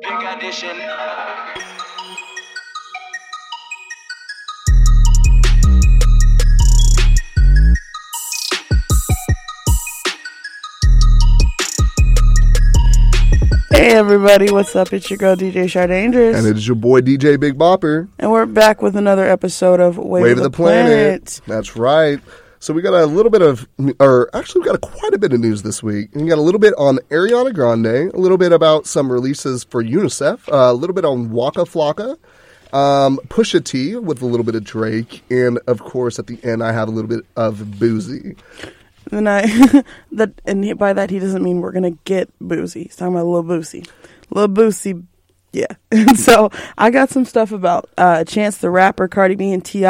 Big addition. Hey everybody, what's up? It's your girl DJ Shardangerous, And it is your boy DJ Big Bopper. and we're back with another episode of Wave, Wave of the Planet. That's right. So we got a little bit of, or actually, we got a, quite a bit of news this week. We got a little bit on Ariana Grande, a little bit about some releases for UNICEF, uh, a little bit on Waka Flocka, um, Pusha T with a little bit of Drake, and of course, at the end, I have a little bit of Boosie. Then I that and by that he doesn't mean we're gonna get boozy. He's talking about Lil Boosie, Lil Boosie, yeah. And so I got some stuff about uh, Chance the Rapper, Cardi B, and Ti.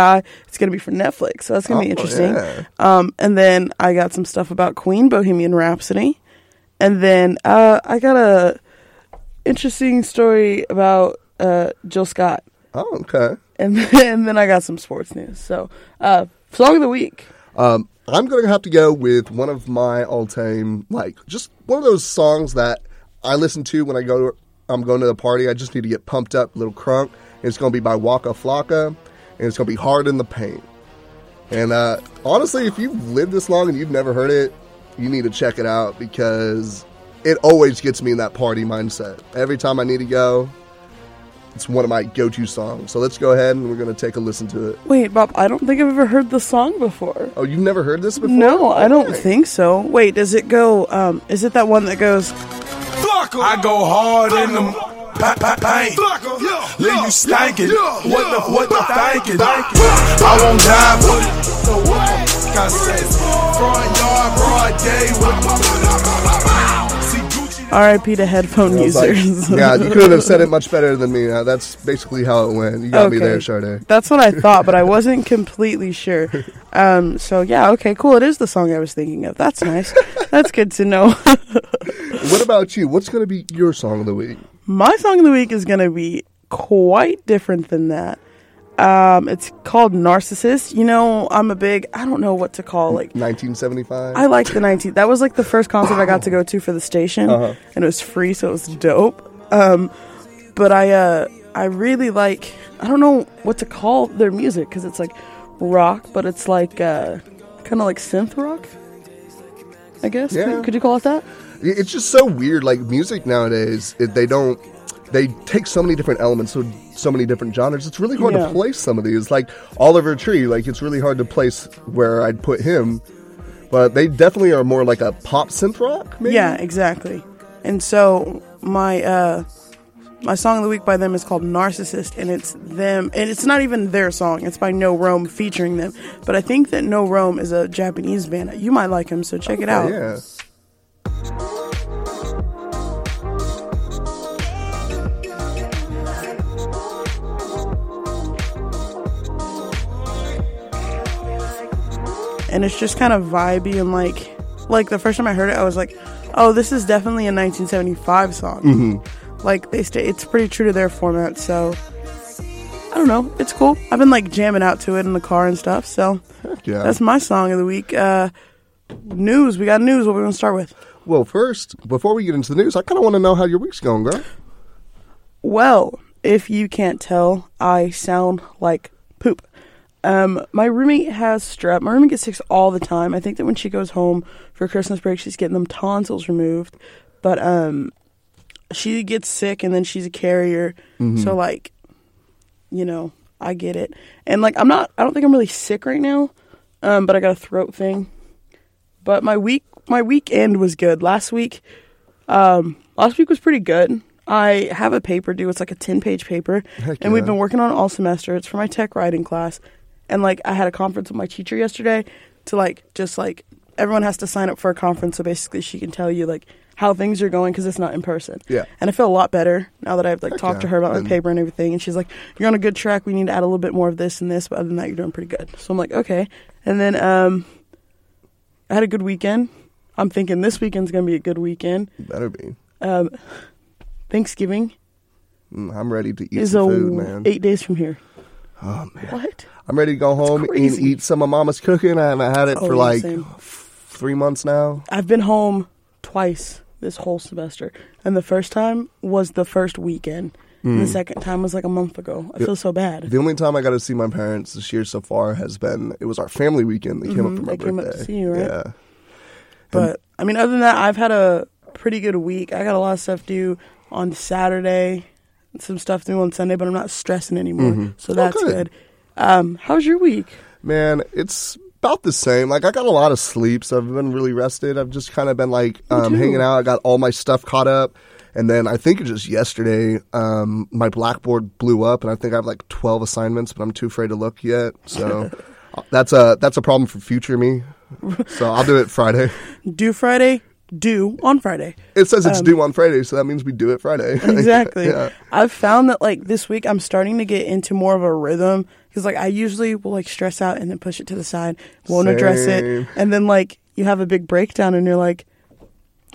It's gonna be for Netflix, so that's gonna be Oh, interesting. yeah. Um, and then I got some stuff about Queen Bohemian Rhapsody, and then uh, I got a interesting story about uh, Jill Scott. Oh, okay. and then, and then I got some sports news. So, uh, song of the week. Um, I'm going to have to go with one of my all-time, like, just one of those songs that I listen to when I go. To, I'm going to the party. I just need to get pumped up, little crunk. It's going to be by Waka Flocka, and it's going to be "Hard in the Paint." And uh, honestly, if you've lived this long and you've never heard it, you need to check it out because it always gets me in that party mindset. Every time I need to go, it's one of my go-to songs. So let's go ahead and we're going to take a listen to it. Wait, Bob, I don't think I've ever heard the song before. Oh, you've never heard this before? No, I don't think so. Wait, does it go? Um, is it that one that goes? I go hard in them. Pa- pa- paint. Leave you stankin'. What the what the thinking? I won't die for it. So what? Front yard, broad day. Gucci. R.I.P. to headphone was like, users. yeah, you couldn't have said it much better than me. Uh, that's basically how it went. You got me Okay. there, Sade. That's what I thought, but I wasn't completely sure. Um, so yeah, okay, cool. It is the song I was thinking of. That's nice. That's good to know. What about you? What's going to be your song of the week? My song of the week is going to be quite different than that. Um, it's called Narcissist. You know, I'm a big, I don't know what to call like 1975. I like the 19. That was like the first concert I got to go to for the station, Uh-huh. and it was free, so it was dope. Um, but I, uh, I really like. I don't know what to call their music because it's like rock, but it's like uh, kind of like synth rock. I guess. Yeah. Could, could you call it that? it's just so weird. Like music nowadays, it, they don't. They take so many different elements, so so many different genres. It's really hard Yeah. to place some of these. Like Oliver Tree, like it's really hard to place where I'd put him. But they definitely are more like a pop synth rock. Maybe? Yeah, exactly. And so my uh my song of the week by them is called Narcissist and it's them and it's not even their song. It's by No Rome featuring them. But I think that No Rome is a Japanese band. You might like him, so check it out. Yeah. And it's just kind of vibey and like like the first time I heard it I was like, "Oh, this is definitely a 1975 song." Mm-hmm. Like they stay it's pretty true to their format, so I don't know. It's cool. I've been like jamming out to it in the car and stuff. So Yeah. That's my song of the week. Uh, news. We got news. What we're going to start with? Well, first, before we get into the news, I kind of want to know how your week's going, girl. Well, if you can't tell, I sound like poop. Um, my roommate has strep. My roommate gets sick all the time. I think that when she goes home for Christmas break, she's getting them tonsils removed. But um, she gets sick and then she's a carrier. So like, you know, I get it. And like, I'm not. I don't think I'm really sick right now. Um, but I got a throat thing. But my week, my weekend was good. Last week, um, last week was pretty good. I have a paper due. It's like a ten page paper, Heck and we've been working on it all semester. It's for my tech writing class, and like I had a conference with my teacher yesterday to like just like everyone has to sign up for a conference, so basically she can tell you like how things are going because it's not in person. Yeah. and I feel a lot better now that I've like Heck talked yeah. to her about my And- paper and everything, and she's like, "You're on a good track. We need to add a little bit more of this and this, but other than that, you're doing pretty good." So I'm like, "Okay," and then um, I had a good weekend. I'm thinking this weekend's gonna be a good weekend. Better be. Um, Thanksgiving Mm, I'm ready to eat is a food, man. eight days from here. Oh man, What? I'm ready to go home and eat some of Mama's cooking. I haven't had it Oh, for like f- three months now. I've been home twice this whole semester, and the first time was the first weekend. And the second time was like a month ago. I feel so bad. The only time I got to see my parents this year so far has been it was our family weekend. They came up Mhm, for my they came up to birthday. see you, right? Yeah. But I mean, other than that, I've had a pretty good week. I got a lot of stuff due on Saturday, and some stuff due on Sunday, but I'm not stressing anymore, Mhm. so that's good. good. Um, how's your week? Man, it's about the same. Like I got a lot of sleep, so I've been really rested. I've just kind of been like um, hanging out. I got all my stuff caught up, and then I think it just yesterday, um, my blackboard blew up, and I think I have like twelve assignments, but I'm too afraid to look yet. So that's a that's a problem for future me. So I'll do it Friday. Do Friday, due on Friday. It says it's due on Friday, so that means we do it Friday. Um, Exactly. yeah. I've found that like this week I'm starting to get into more of a rhythm because like I usually will like stress out and then push it to the side, won't address it, and then like you have a big breakdown and you're like,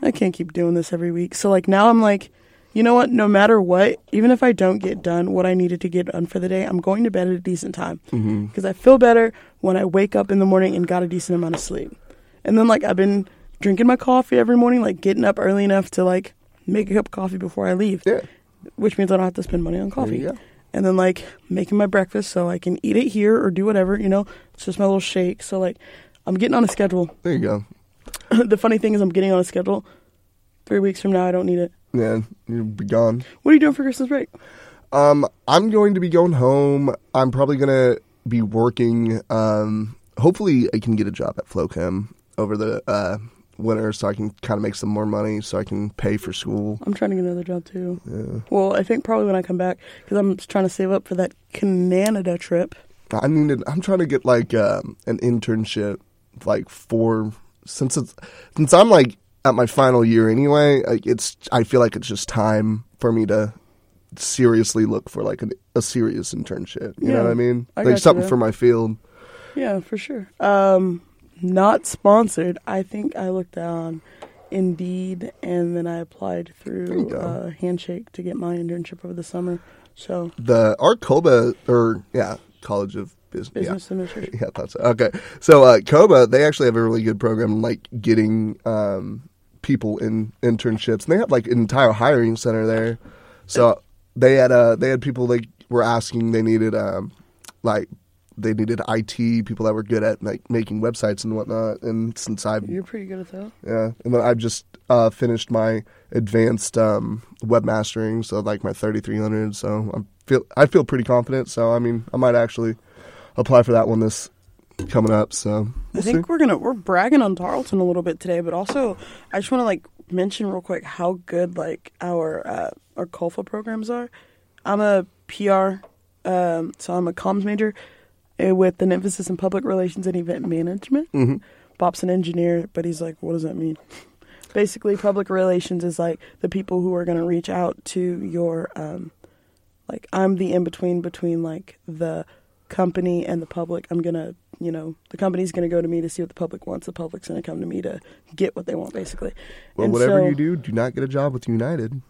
I can't keep doing this every week. So like now I'm like, you know what? No matter what, even if I don't get done what I needed to get done for the day, I'm going to bed at a decent time Mm-hmm. because I feel better when I wake up in the morning and got a decent amount of sleep. And then like I've been drinking my coffee every morning, like getting up early enough to like make a cup of coffee before I leave Yeah. which means I don't have to spend money on coffee. go. And then like making my breakfast so I can eat it here or do whatever, you know. It's just my little shake. So like I'm getting on a schedule. There you go. the funny thing is I'm getting on a schedule. Three weeks from now I don't need it. Yeah, you'll be gone. What are you doing for Christmas break? Um, I'm going to be going home. I'm probably gonna be working. Um, hopefully, I can get a job at Flowchem over the uh, winter, so I can kind of make some more money, so I can pay for school. I'm trying to get another job too. Yeah. Well, I think probably when I come back because I'm trying to save up for that Canada trip. I needed. I'm trying to get like um, an internship, like for since it's since I'm like at my final year anyway. Like it's. I feel like it's just time for me to seriously look for like an, a serious internship. You know what I mean? I like you something for my field. Yeah, for sure. Um, not sponsored. I think I looked on Indeed and then I applied through uh, Handshake to get my internship over the summer. So the our Coba or yeah College of Business. business administration. Yeah. yeah, I thought so. Okay, so uh, Coba they actually have a really good program like getting um, people in internships, and they have like an entire hiring center there. So they had uh they had people like were asking they needed um like they needed IT people that were good at like making websites and whatnot. And since I've You're pretty good at that. yeah, and then I've just uh, finished my advanced um, webmastering, so like my 3300. So I feel I feel pretty confident. So I mean, I might actually apply for that one this coming up. So I we'll think see. we're gonna we're bragging on Tarleton a little bit today, but also I just want to like mention real quick how good like our uh, our COLFA programs are. I'm a PR, um, so I'm a comms major with an emphasis in public relations and event management. hmm Bob's an engineer, but he's like, what does that mean? Basically, public relations is like the people who are going to reach out to your, um, like, I'm the in between between like the company and the public. I'm going to, you know, the company's going to go to me to see what the public wants. The public's going to come to me to get what they want, basically. Well, And whatever so- you do, do not get a job with United.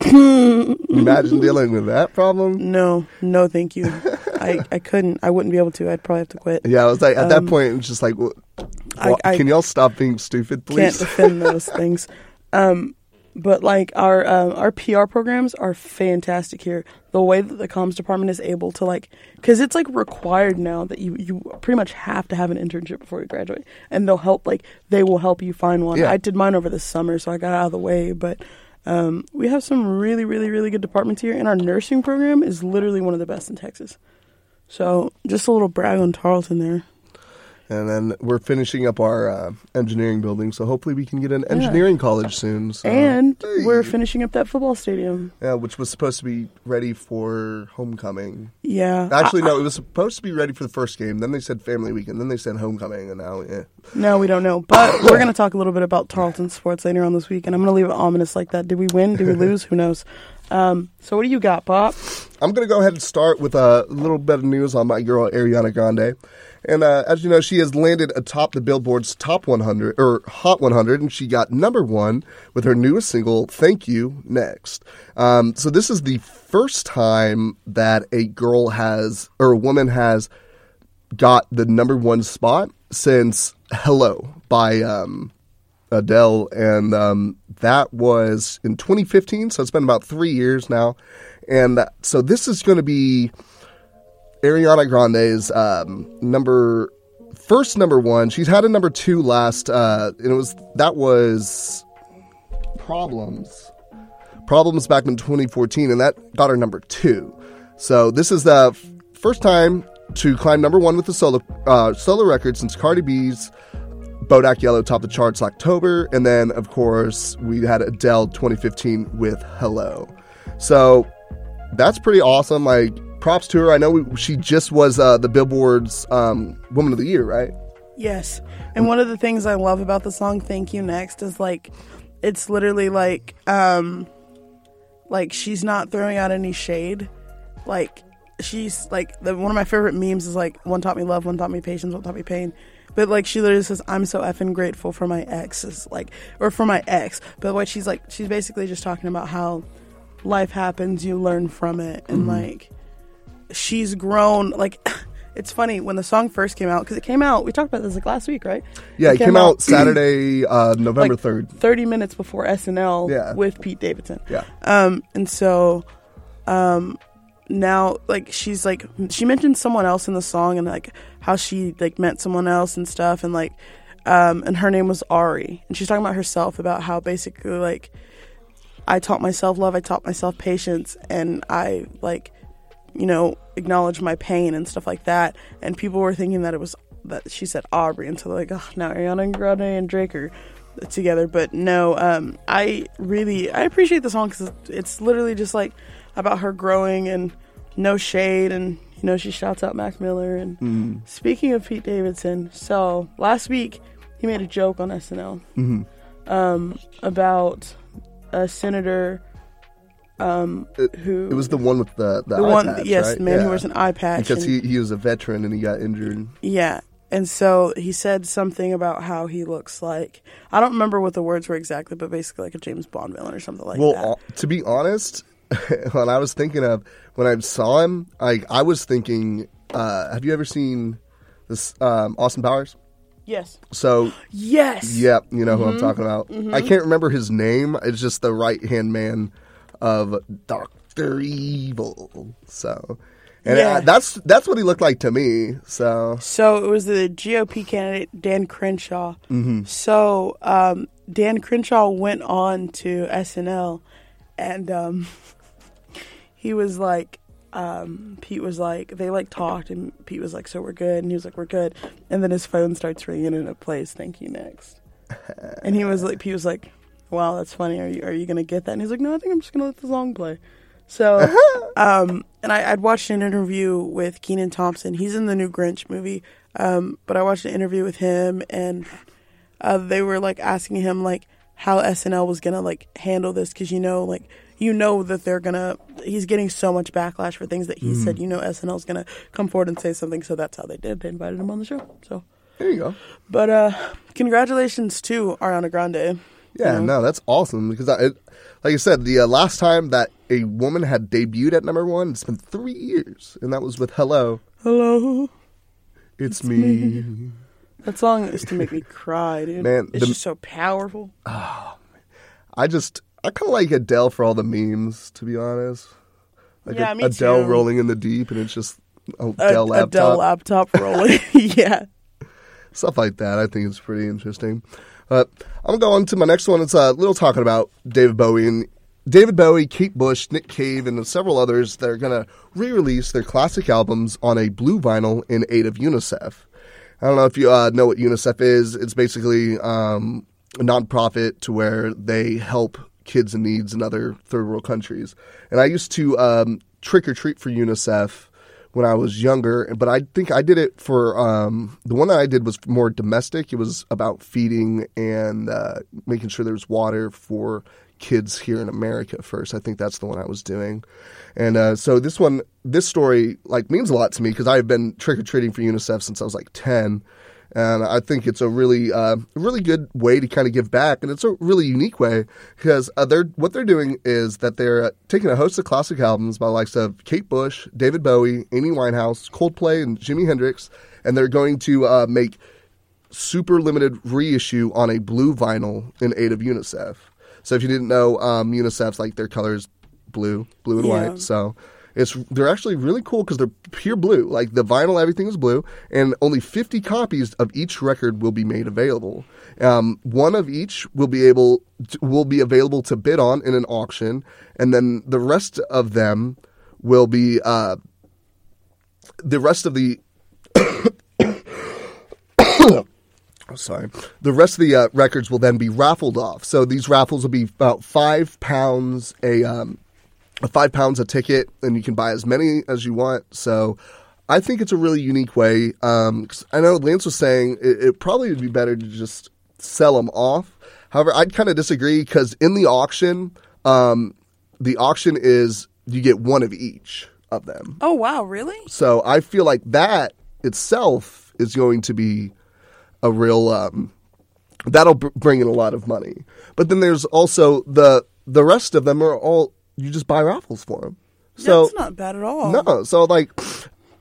Imagine dealing with that problem. No, no, thank you. I, I couldn't. I wouldn't be able to. I'd probably have to quit. Yeah, I was like at that Um, point, it's just like, wh- I- I- can y'all stop being stupid, can't please? defend those things. Um, but like our um, our PR programs are fantastic here. The way that the comms department is able to like, because it's like required now that you you pretty much have to have an internship before you graduate, and they'll help like they will help you find one. Yeah. I did mine over the summer, so I got out of the way. But um, we have some really really really good departments here, and our nursing program is literally one of the best in Texas. So just a little brag on Tarleton there. And then we're finishing up our uh, engineering building, so hopefully we can get an engineering college soon. So. and Hey. we're finishing up that football stadium. Yeah, which was supposed to be ready for homecoming. Yeah. Actually, no, it was supposed to be ready for the first game. Then they said family weekend. Then they said homecoming, and now, yeah. No, we don't know. But we're going to talk a little bit about Tarleton sports later on this week, and I'm going to leave it ominous like that. Did we win? Did we lose? Who knows? Um, so what do you got, Pop? I'm going to go ahead and start with a little bit of news on my girl Ariana Grande. And uh, as you know, she has landed atop the Billboard's Top 100 or Hot 100, and she got number one with her newest single, "Thank You." Next, um, so this is the first time that a girl has or a woman has got the number one spot since "Hello" by um, Adele, and um, that was in 2015. So it's been about three years now, and uh, so this is going to be Ariana Grande's um, number first number one. She's had a number two last, uh, and it was that was Problems. Problems back in 2014, and that got her number two. So this is the f- first time to climb number one with the solo uh, solo record since Cardi B's Bodak Yellow topped the charts October, and then of course we had Adele 2015 with Hello. So that's pretty awesome. Like props to her. I know we, she just was uh, the Billboard's um, Woman of the Year, right? Yes. And one of the things I love about the song Thank You Next is like it's literally like um like she's not throwing out any shade. Like she's like the, one of my favorite memes is like one taught me love, one taught me patience, one taught me pain. But like she literally says, "I'm so effing grateful for my exes," like or for my ex. But what she's like, she's basically just talking about how life happens, you learn from it, and like she's grown. Like it's funny when the song first came out because it came out. We talked about this like last week, right? Yeah, it came, out Saturday, uh, November like 3rd. 30 minutes before SNL Yeah. with Pete Davidson. Yeah. Um, and so, um, now like she's like she mentioned someone else in the song and like how she like met someone else and stuff and like um and her name was Ari. And she's talking about herself about how basically like I taught myself love, I taught myself patience and I like you know acknowledge my pain and stuff like that. And people were thinking that it was that she said Aubrey and so like oh now Ariana Grande and Drake are together. But no um I really I appreciate the song because it's literally just like about her growing and no shade and you know she shouts out Mac Miller and speaking of Pete Davidson so last week he made a joke on SNL um about a senator um It- who It was the one with the the, the eye one patch, yes right? the man who wears an eye patch because and- he he was a veteran and he got injured. yeah and so he said something about how he looks like I don't remember what the words were exactly but basically like a James Bond villain or something like well, that Well, to be honest, when I was thinking of when I saw him, I I was thinking, uh, have you ever seen this um, Austin Powers? yes So yes yeah, you know who Mm-hmm. I'm talking about. I can't remember his name. It's just the right hand man of Doctor Evil. So. And Yeah. uh, that's that's what he looked like to me. So So it was the GOP candidate Dan Crenshaw. Mm-hmm. So um, Dan Crenshaw went on to SNL, and um, he was like, um, Pete was like, they like talked, and Pete was like, "So we're good," and he was like, "We're good," and then his phone starts ringing, and it plays "Thank you next," and he was like, Pete was like, "Wow, that's funny. Are you are you gonna get that?" And he's like, "No, I think I'm just gonna let the song play." So, um, and I, I'd watched an interview with Kenan Thompson. He's in the new Grinch movie. Um, but I watched an interview with him, and uh, they were like asking him like how SNL was gonna like handle this because you know like you know that they're gonna he's getting so much backlash for things that he said. You know SNL's gonna come forward and say something, so that's how they did. They invited him on the show. So, there you go. but uh, congratulations to Ariana Grande. Yeah, you know? no, that's awesome because I, it, like I said, the uh, last time that a woman had debuted at number one, it's been three years, and that was with "Hello, Hello. It's, Me." That song is to make me cry, dude. Man, it's the- just so powerful. Oh, I just, I kind of like Adele for all the memes, to be honest. Like Yeah, a- me Adele too. rolling in the deep, and it's just a A- Dell laptop, Adele laptop rolling. yeah. stuff like that. I think it's pretty interesting. But I'm going to my next one. It's a little talking about David Bowie and David Bowie, Kate Bush, Nick Cave, and several others. They're going to re-release their classic albums on a blue vinyl in aid of UNICEF. I don't know if you uh, know what UNICEF is. It's basically um, a nonprofit to where they help kids in needs in other third world countries. And I used to um, trick or treat for UNICEF when I was younger, but I think I did it for um, the one that I did was more domestic. It was about feeding and uh, making sure there's water for kids here in America first. I think that's the one I was doing. And uh, so this one, this story, like means a lot to me because I've been trick or treating for UNICEF since I was like ten, and I think it's a really, uh, really good way to kind of give back, and it's a really unique way because uh, they're what they're doing is that they're uh, taking a host of classic albums by the likes of Kate Bush, David Bowie, Amy Winehouse, Coldplay, and Jimi Hendrix, and they're going to uh, make super limited reissue on a blue vinyl in aid of UNICEF. So if you didn't know, um, UNICEF's like their colors blue, blue and Yeah. white. So it's they're actually really cool because they're pure blue. Like the vinyl, everything is blue, and only 50 copies of each record will be made available. Um, one of each will be able will be available to bid on in an auction, and then the rest of them will be uh, the rest of the Oh, sorry. The rest of the uh, records will then be raffled off. So these raffles will be about five pounds a, um, five pounds a ticket, and you can buy as many as you want. So I think it's a really unique way. Um I know Lance was saying it, it probably would be better to just sell them off. However, I'd kind of disagree because in the auction, um, the auction is you get one of each of them. Oh wow, really? So I feel like that itself is going to be a real um, that'll br- bring in a lot of money. But then there's also the the rest of them are all you just buy raffles for them. So That's not bad at all. no, so like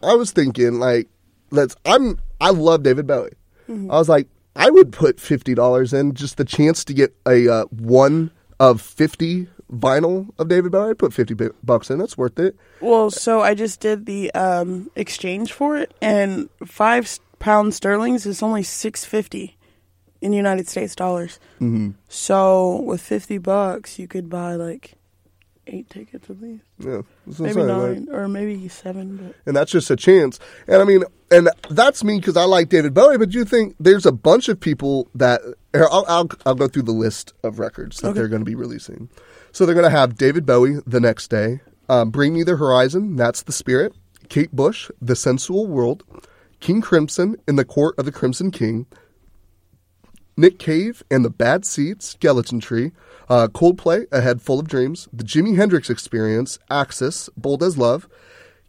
I was thinking like let's I'm I love David Bowie. I was like I would put fifty dollars in just the chance to get a uh, one of fifty vinyl of David Bowie. I'd put fifty bu- bucks in. That's worth it. Well, so I just did the um, exchange for it, and five pound pound sterlings is only six fifty in United States dollars. Mm-hmm. So with fifty bucks, you could buy like eight tickets at least, Yeah, maybe saying, like- nine or maybe seven. But and that's just a chance. And I mean, and that's me because I like David Bowie. But you think there's a bunch of people that I'll, I'll I'll go through the list of records that Okay. they're going to be releasing. So they're going to have David Bowie the next day, um, Bring Me the Horizon, that's the Spirit, Kate Bush, The Sensual World, King Crimson, In the Court of the Crimson King, Nick Cave and the Bad Seeds, Skeleton Tree, uh, Coldplay, A Head Full of Dreams, The Jimi Hendrix Experience, Axis, Bold as Love,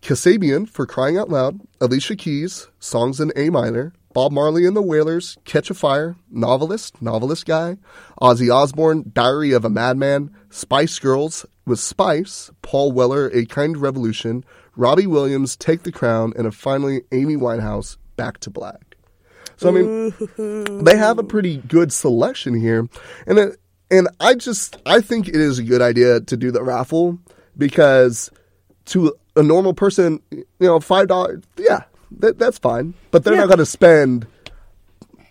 Kasabian for Crying Out Loud, Alicia Keys, Songs in A Minor, Bob Marley and the Wailers, Catch a Fire, Novelist, Novelist Guy, Ozzy Osbourne, Diary of a Madman, Spice Girls with Spice, Paul Weller, A Kind Revolution, Robbie Williams, Take the Crown, and finally Amy Winehouse, Back to Black. So I mean, they have a pretty good selection here, and it, and I just I think it is a good idea to do the raffle because to a normal person, you know, five dollars, yeah, that, that's fine, but they're Yeah. not going to spend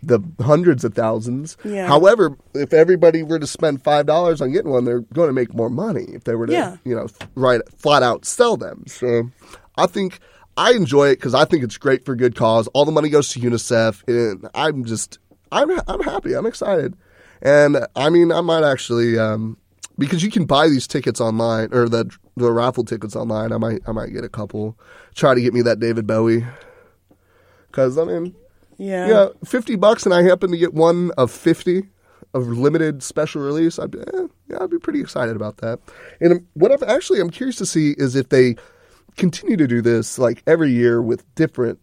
the hundreds of thousands. Yeah. However, if everybody were to spend five dollars on getting one, they're going to make more money if they were to, Yeah. you know, right flat out sell them. So I think I enjoy it because I think it's great for good cause. All the money goes to UNICEF, and I'm just I'm I'm happy. I'm excited, and I mean I might actually um, because you can buy these tickets online or the the raffle tickets online. I might I might get a couple. Try to get me that David Bowie because I mean yeah, yeah, fifty bucks, and I happen to get one of fifty of limited special release. I'd be, eh, yeah, I'd be pretty excited about that. And what I've actually I'm curious to see is if they continue to do this like every year with different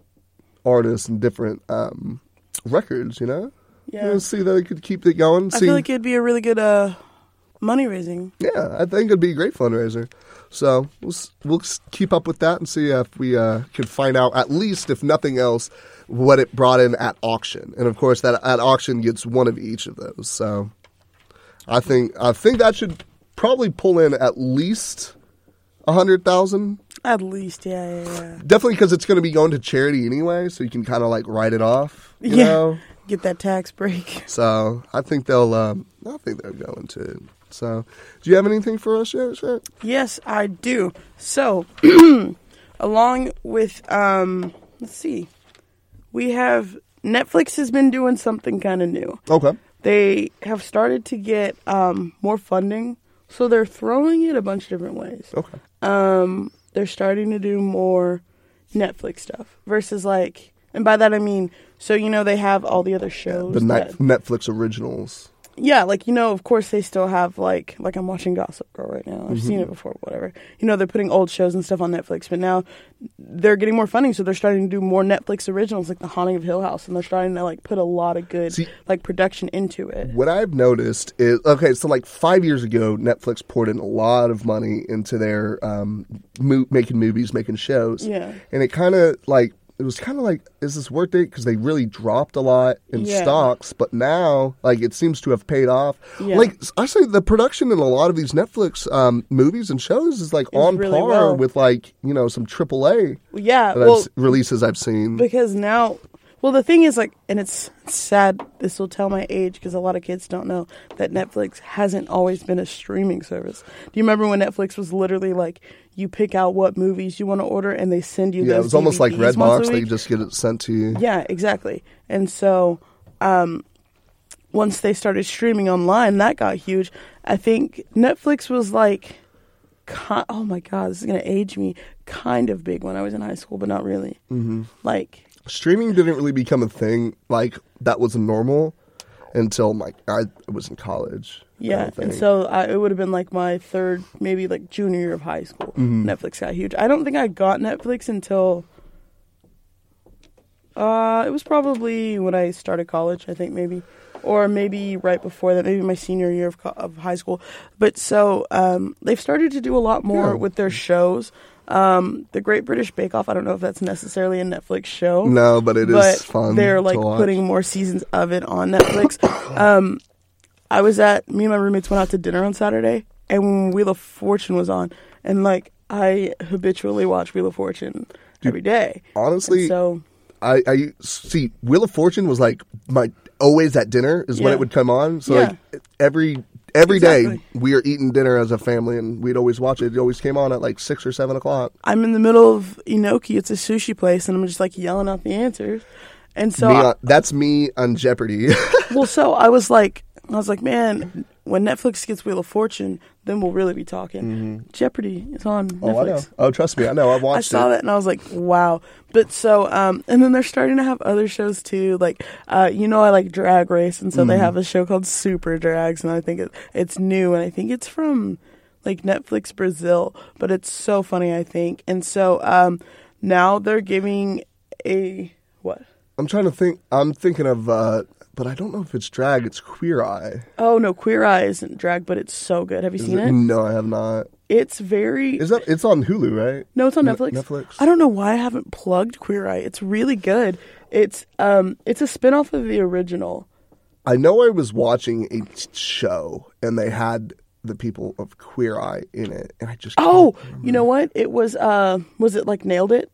artists and different um, records. You know, Yeah. You know, see that they could keep it going. I see, feel like it'd be a really good uh, money raising. yeah, I think it'd be a great fundraiser. So we'll s- we'll s- keep up with that and see if we uh, can find out at least, if nothing else, what it brought in at auction. And of course, that at auction gets one of each of those. So I think I think that should probably pull in at least a hundred thousand. At least, yeah, yeah, yeah. Definitely because it's going to be going to charity anyway, so you can kind of like write it off. You Yeah. know? Get that tax break. So I think they'll. Um, I think they're going to. So, do you have anything for us yet? Sure. Yes, I do. So, along with um, let's see, we have Netflix has been doing something kind of new. Okay. They have started to get um, more funding, so they're throwing it a bunch of different ways. Okay. Um, they're starting to do more Netflix stuff versus like, and by that I mean, so you know they have all the other shows. The that- Netflix originals. yeah, like you know, of course they still have like like I'm watching Gossip Girl right now. I've Mm-hmm. seen it before, whatever. You know, they're putting old shows and stuff on Netflix, but now they're getting more funding, so they're starting to do more Netflix originals, like The Haunting of Hill House, and they're starting to like put a lot of good See- like production into it. What I've noticed is okay. So like five years ago, Netflix poured in a lot of money into their um, mo- making movies, making shows. Yeah. and it kind of like it was kind of like, is this worth it? Because they really dropped a lot in Yeah. stocks, but now like it seems to have paid off. Yeah. Like I say, the production in a lot of these Netflix um, movies and shows is like on really par well. with like you know some AAA yeah, well, I've, releases I've seen. because now well the thing is like and it's sad this will tell my age because a lot of kids don't know that netflix hasn't always been a streaming service do you remember when netflix was literally like you pick out what movies you want to order and they send you yeah, it was almost like DVDs once Redbox. They just get it sent to you. yeah exactly and so um once they started streaming online that got huge i think netflix was like oh my god this is going to age me kind of big when i was in high school but not really mm-hmm. like streaming didn't really become a thing like that was normal until like I was in college. Yeah, and so I, it would have been like my third, maybe like junior year of high school. Mm-hmm. Netflix got huge. I don't think I got Netflix until uh, it was probably when I started college. I think maybe, or maybe right before that, maybe my senior year of, co- of high school. But so um, they've started to do a lot more Yeah. with their shows. Um, the Great British Bake Off. I don't know if that's necessarily a Netflix show no, but it is but fun. they're like putting more seasons of it on Netflix. um, I was at me and my roommates went out to dinner on Saturday, and when Wheel of Fortune was on, and like I habitually watch Wheel of Fortune every day. honestly, And so I, I see Wheel of Fortune was like my always at dinner is when it would come on. So Yeah. like every every day Exactly. we are eating dinner as a family and we'd always watch it. It always came on at like six or seven o'clock. I'm in the middle of Inoki. It's a sushi place, and I'm just like yelling out the answers. And so, me I- uh, that's me on Jeopardy. well, so I was like, I was like, man, when Netflix gets Wheel of Fortune, then we'll really be talking. Jeopardy is on Netflix. oh, I know. Oh, trust me, I know. I watched. I saw it. that and I was like, wow. But so, um, and then they're starting to have other shows too. Like, uh, you know, I like Drag Race, and so Mm-hmm. they have a show called Super Drags, and I think it, it's new, and I think it's from like Netflix Brazil, but it's so funny, I think. And so, um, now they're giving a what? I'm trying to think. I'm thinking of, uh, but I don't know if it's drag. It's Queer Eye. Oh no, Queer Eye isn't drag, but it's so good. Have you Is seen it? No, I have not. It's very. Is that? It's on Hulu, right? No, it's on Ne- Netflix. Netflix? I don't know why I haven't plugged Queer Eye. It's really good. It's um it's a spin-off of the original. I know I was watching a t- show and they had the people of Queer Eye in it, and I just can't Oh, you know what? It was uh was it like Nailed It?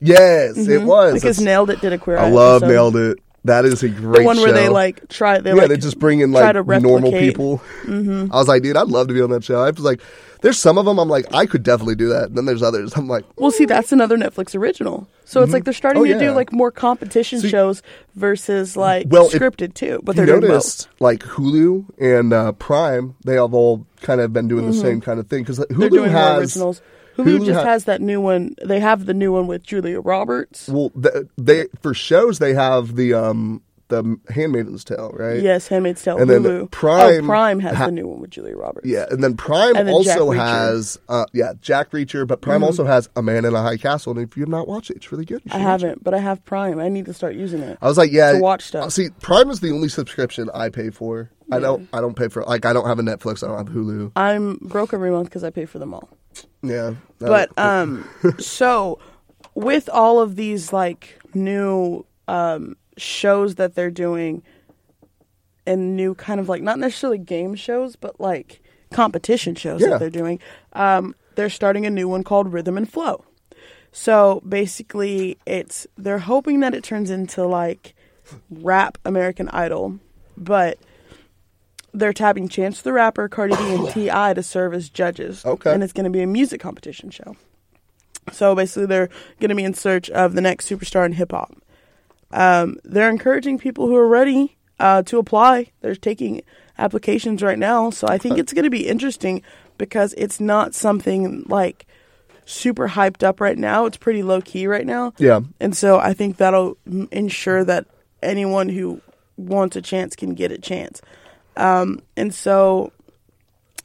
yes, it was Because That's- Nailed It did a Queer Eye. I love episode. Nailed It. That is a great The one where they like try they yeah, like they just bring in like normal people. Mm-hmm. I was like, dude, I'd love to be on that show. I was like, there's some of them I'm like, I could definitely do that. And then there's others I'm like, Well, see, that's another Netflix original. So it's like they're starting Oh, to do like more competition See- shows versus like Well, scripted too. But they're doing both. noticed like Hulu and uh, Prime, they have all kind of been doing the same kind of thing because Hulu Mm-hmm. They're doing has more originals. Hulu, Hulu just ha- has that new one. They have the new one with Julia Roberts. well, the, they for shows they have the um the Handmaid's Tale, right? Yes, Handmaid's Tale. And then Prime oh, Prime has ha- the new one with Julia Roberts. Yeah, and then Prime And then also Mm-hmm. has, uh, yeah, Jack Reacher, but Prime also has A Man in a High Castle. And if you have not watched it, it's really good. I watch it. haven't, but I have Prime. I need to start using it. I was like, yeah, to watch stuff. uh, See, Prime is the only subscription I pay for. I don't, I don't pay for like I don't have a Netflix. I don't have Hulu. I'm broke every month because I pay for them all. Yeah, But um, so with all of these like new um shows that they're doing, and new kind of like not necessarily game shows, but like competition shows Yeah. that they're doing, um, they're starting a new one called Rhythm and Flow. So basically, it's they're hoping that it turns into like rap American Idol, but they're tapping Chance the Rapper, Cardi B, and T.I. to serve as judges. Okay. and it's going to be a music competition show. So basically, they're going to be in search of the next superstar in hip hop. Um, they're encouraging people who are ready uh, to apply. They're taking applications right now, so I think it's going to be interesting because it's not something like super hyped up right now. It's pretty low key right now. Yeah. And so I think that'll m- ensure that anyone who wants a chance can get a chance. Um, and so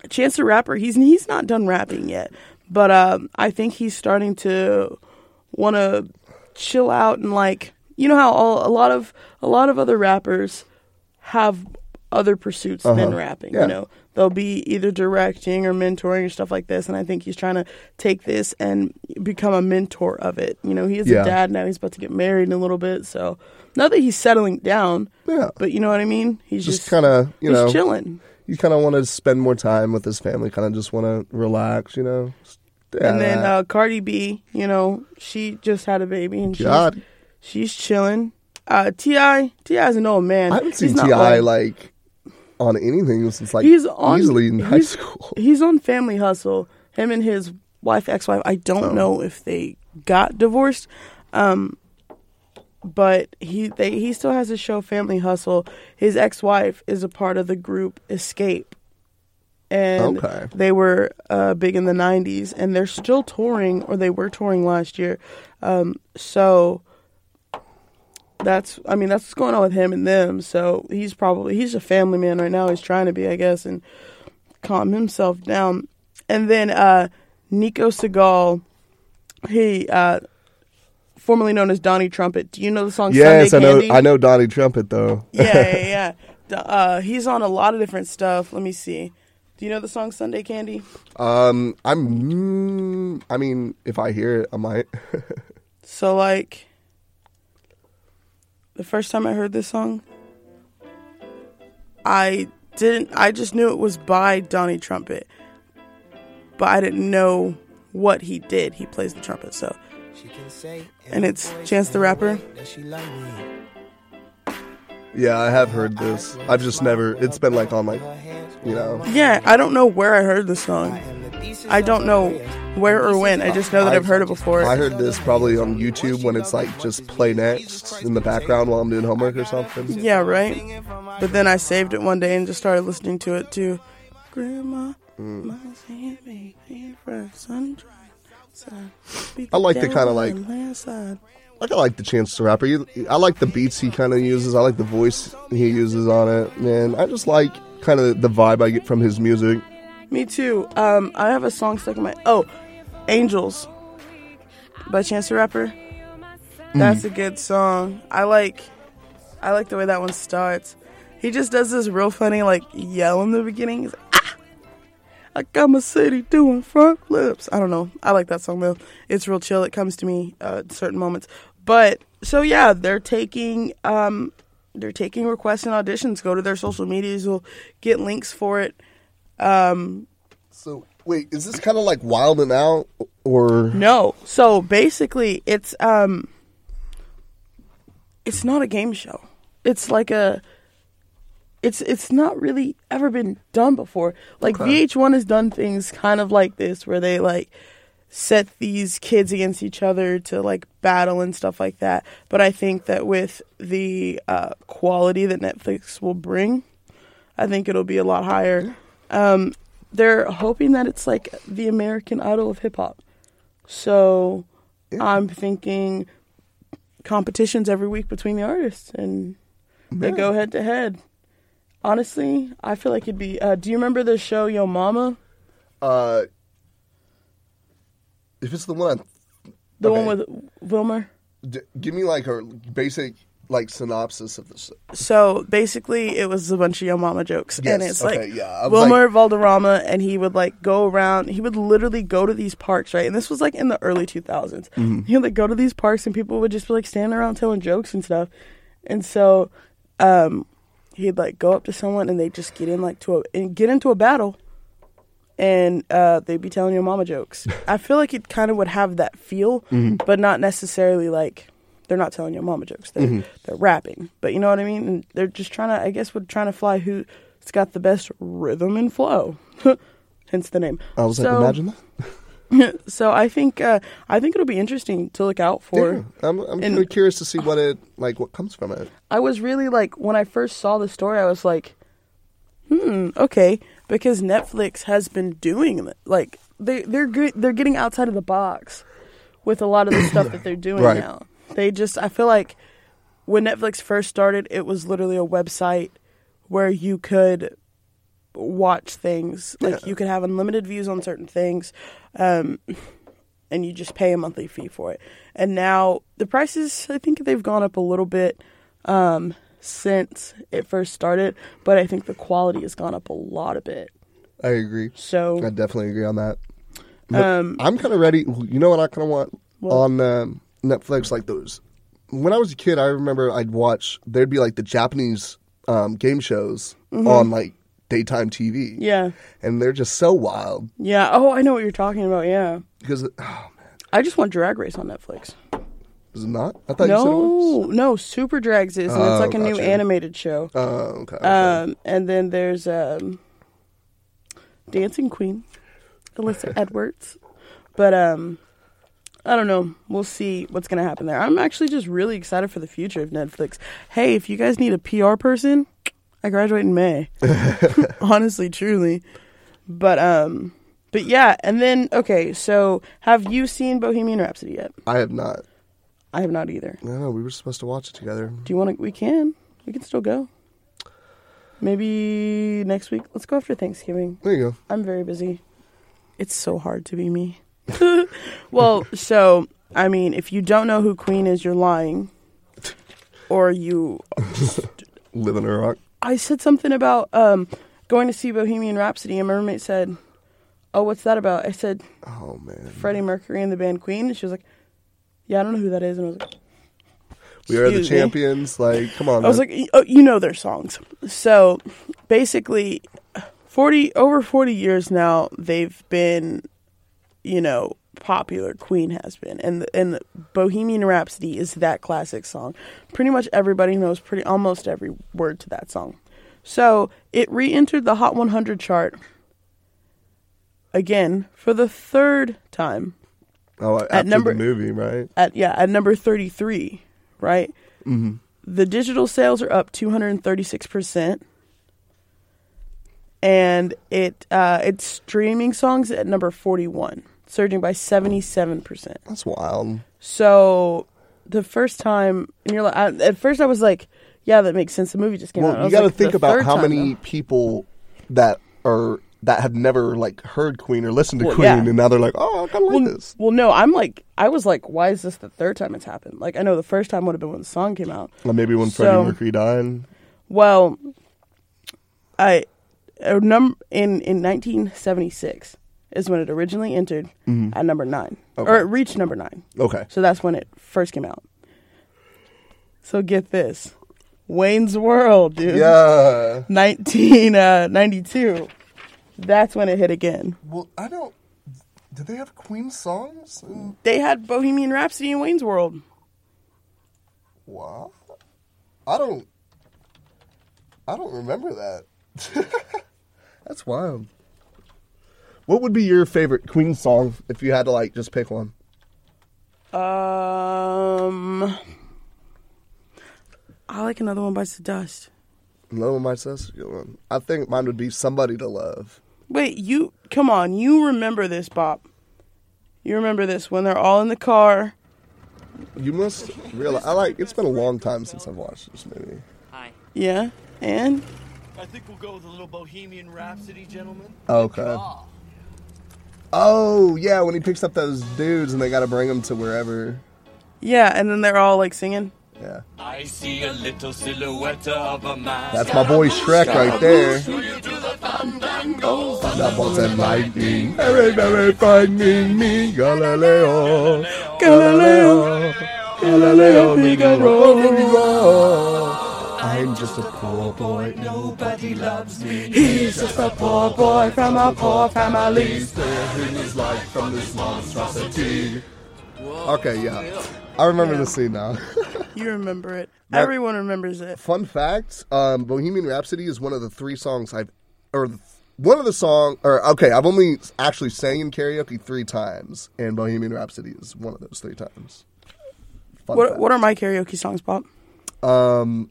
Chance the Rapper, he's he's not done rapping yet, but um, I think he's starting to want to chill out and like you know how all, a lot of a lot of other rappers have other pursuits than rapping. Yeah. You know, they'll be either directing or mentoring or stuff like this. And I think he's trying to take this and become a mentor of it. You know, he is Yeah. a dad now. He's about to get married in a little bit, so not that he's settling down, Yeah. but you know what I mean. He's Just, just, kind of, you he's know, chilling. you kind of want to spend more time with his family. Kind of just want to relax, you know. And then uh, Cardi B, you know, she just had a baby and she's God, she's chilling. Uh, T.I. T.I. is an old man. I haven't seen T.I. like- like, on anything since like He's on- easily in high school. He's on Family Hustle. Him and his wife, ex-wife. I don't Oh. know if they got divorced, um, but he they he still has his show Family Hustle. His ex-wife is a part of the group Xscape, and Okay. they were uh, big in the '90s, and they're still touring, or they were touring last year. Um, so that's I mean that's what's going on with him and them. So he's probably he's a family man right now. He's trying to be, I guess, and calm himself down. And then uh Nico Segal, he uh formerly known as Donnie Trumpet. Do you know the song Yes, I know. Candy? I know Donnie Trumpet though. yeah, yeah, yeah. Uh, he's on a lot of different stuff. Let me see. Do you know the song Sunday Candy? Um, I'm. mm, I mean, if I hear it, I might. So like the first time I heard this song, I didn't I just knew it was by Donnie Trumpet. But I didn't know what he did. He plays the trumpet, so And it's Chance the Rapper. yeah, I have heard this. I've just never. It's been like on like, you know. yeah, I don't know where I heard this song. I don't know where or when. I just know that I've heard it before. I heard this probably on YouTube when it's like just play next in the background while I'm doing homework or something. Yeah, right. But then I saved it one day and just started listening to it too. Grandma, Mm. hand me for sun. I like the kinda like- Like I like the Chance the Rapper. I like the beats he kind of uses. I like the voice he uses on it. Man, I just like kind of the vibe I get from his music. Me too. Um, I have a song stuck in my oh, Angels by Chance the Rapper. That's Mm. a good song. I like, I like the way that one starts. He just does this real funny like yell in the beginning. He's like, ah, I got my city doing front flips. I don't know. I like that song though. It's real chill. It comes to me uh, at certain moments. But so yeah, they're taking um, they're taking requests and auditions. Go to their social medias. You'll get links for it. Um, So wait, is this kind of like Wild 'N Out or? No. So basically, it's um, it's not a game show. It's like a. It's it's not really ever been done before. Like Okay. VH1 has done things kind of like this, where they like set these kids against each other to like battle and stuff like that. But I think that with the uh, quality that Netflix will bring, I think it'll be a lot higher. Um, they're hoping that it's like the American Idol of hip hop. So I'm thinking competitions every week between the artists and they go head to head. Honestly, I feel like it'd be. Uh, do you remember the show Yo Momma? Uh, if it's the one, The Okay. one with Wilmer? d- give me like a basic like synopsis of this. So basically, it was a bunch of Yo Mama jokes, and it's okay, like yeah, Wilmer Valderrama, and he would like go around. He would literally go to these parks, right? And this was like in the early 2000s. Mm-hmm. He would like go to these parks, and people would just be like standing around telling jokes and stuff. And so, um, he'd like go up to someone, and they would just get in like to a and get into a battle, and uh, they'd be telling your Mama jokes. I feel like it kind of would have that feel, Mm-hmm. but not necessarily like they're not telling Yo Mama jokes. They're Mm-hmm. they're rapping, but you know what I mean. And they're just trying to, I guess, we're trying to fly who's got the best rhythm and flow. Hence the name. I was like, So- imagine that. So I think uh, I think it'll be interesting to look out for. Yeah, I'm, I'm and- curious to see what it like, what comes from it. I was really like when I first saw the story, I was like, hmm, okay, because Netflix has been doing. Like they they're good. They're getting outside of the box with a lot of the stuff that they're doing Right. now. They just I feel like when Netflix first started, it was literally a website where you could watch things. Like Yeah. you could have unlimited views on certain things. Um, and you just pay a monthly fee for it. And now the prices, I think they've gone up a little bit um, since it first started, but I think the quality has gone up a lot a bit. I agree. So I definitely agree on that. Um, I'm kind of ready. You know what I kind of want What? on um, Netflix? Like those. When I was a kid, I remember I'd watch. There'd be like the Japanese um, game shows on like daytime TV. Mm-hmm. yeah, and they're just so wild yeah. Oh, I know what you're talking about. Yeah, because oh man, I just want Drag Race on Netflix. is it not? I thought you said it. No, no, Super Drags is, and Oh, it's like a new animated show. Oh, okay. okay. Um, and then there's um, Dancing Queen, Alyssa Edwards. But um, I don't know. We'll see what's gonna happen there. I'm actually just really excited for the future of Netflix. Hey, if you guys need a PR person, I graduate in May. Honestly, truly. But um, but yeah. And then okay, so have you seen Bohemian Rhapsody yet? I have not. I have not either. No, know we were supposed to watch it together. Do you want to? We can. We can still go. Maybe next week. Let's go after Thanksgiving. There you go. I'm very busy. It's so hard to be me. well, so I mean, if you don't know who Queen is, you're lying, or you. Living a rock. I said something about um, going to see Bohemian Rhapsody, and my roommate said, "Oh, what's that about?" I said, Oh man, "Freddie Mercury and the band Queen," and she was like, "Yeah, I don't know who that is," and I was like. we are the me. champions. Like, come on. I was like, oh, you know their songs. So basically, 40, over 40 years now, they've been, you know, popular. Queen has been. And, and Bohemian Rhapsody is that classic song. Pretty much everybody knows pretty almost every word to that song. So it re entered the Hot 100 chart again for the third time oh, after number- movie, right? at yeah at number 33 right Mm-hmm. the digital sales are up 236% and it uh it's streaming songs at number 41 surging by 77% That's wild. so the first time and you're like I, at first i was like yeah that makes sense the movie just came out I Well, you got to like, think about how time, many though. people that are that have never like heard Queen or listened to Well, Queen, yeah. and now they're like, oh, I kind of like well, this. well, no, I'm like, I was like, why is this the third time it's happened? Like, I know the first time would have been when the song came out. Or maybe when So- Freddie Mercury died. Well, I a num in in 1976 is when it originally entered at number nine, or Mm-hmm. It reached number nine. Okay. So that's when it first came out. So get this, Wayne's World, dude. Yeah. 1992. That's when it hit again. Well, I don't. Did they have Queen songs? They had Bohemian Rhapsody in Wayne's World. Wow. I don't. I don't remember that. That's wild. What would be your favorite Queen song if you had to like just pick one? Um, I like another one bites the dust. Another one might say good one. I think mine would be "Somebody to Love." Wait, you come on, you remember this, Bob? You remember this when they're all in the car? You must realize. I like. It's been a long time since I've watched this movie. Hi. Yeah, and I think we'll go with a little Bohemian Rhapsody, gentlemen. Okay. Oh yeah, when he picks up those dudes and they got to bring them to wherever. yeah, and then they're all like singing. Yeah, I see a little silhouette of a man. that's my boy Shrek right there. Thunderbolts and lightning, very very frightening me, Galileo, Galileo, Galileo, Figaro. I'm just a poor boy, nobody loves me. He's just a poor boy from a poor family. Sparing his life from this monstrosity. Okay, yeah. I remember the scene now. You remember it. That- Everyone remembers it. Fun fact: um, Bohemian Rhapsody is one of the three songs I've, or the, one of the song, or okay, I've only actually sang in karaoke three times, and Bohemian Rhapsody is one of those three times. Fun What fact. What are my karaoke songs, Bob? Um,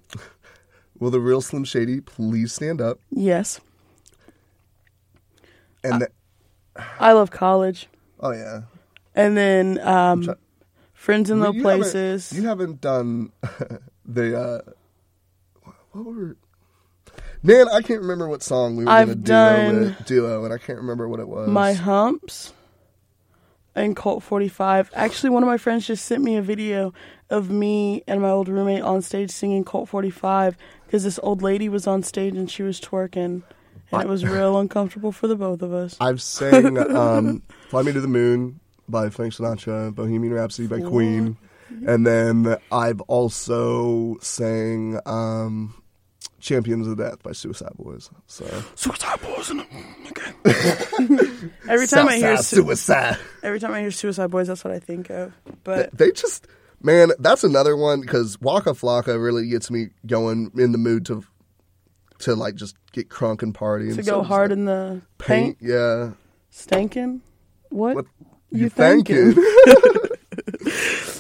will the real Slim Shady please stand up? Yes, And the, I love college, oh yeah, and then um, try- friends in low You haven't- places. You haven't done the uh, what were. Man, I can't remember what song we were I've gonna duo, with, duo, and I can't remember what it was. My humps and Colt 45. Actually, one of my friends just sent me a video of me and my old roommate on stage singing Colt 45 because this old lady was on stage and she was twerking. And it was real uncomfortable for the both of us. I've sang um, "Fly Me to the Moon" by Frank Sinatra, "Bohemian Rhapsody" by Queen, and then I've also sang um, "Champions of Death" by Suicide Boys. So Suicide Boys. the- every time I hear su- Suicide, every time I hear Suicide Boys, that's what I think of. But they just man, that's another one because Waka Flocka really gets me going in the mood to to like just get crunk and party and to go hard like, in the paint. paint, Yeah, stankin'. What? What You thinking?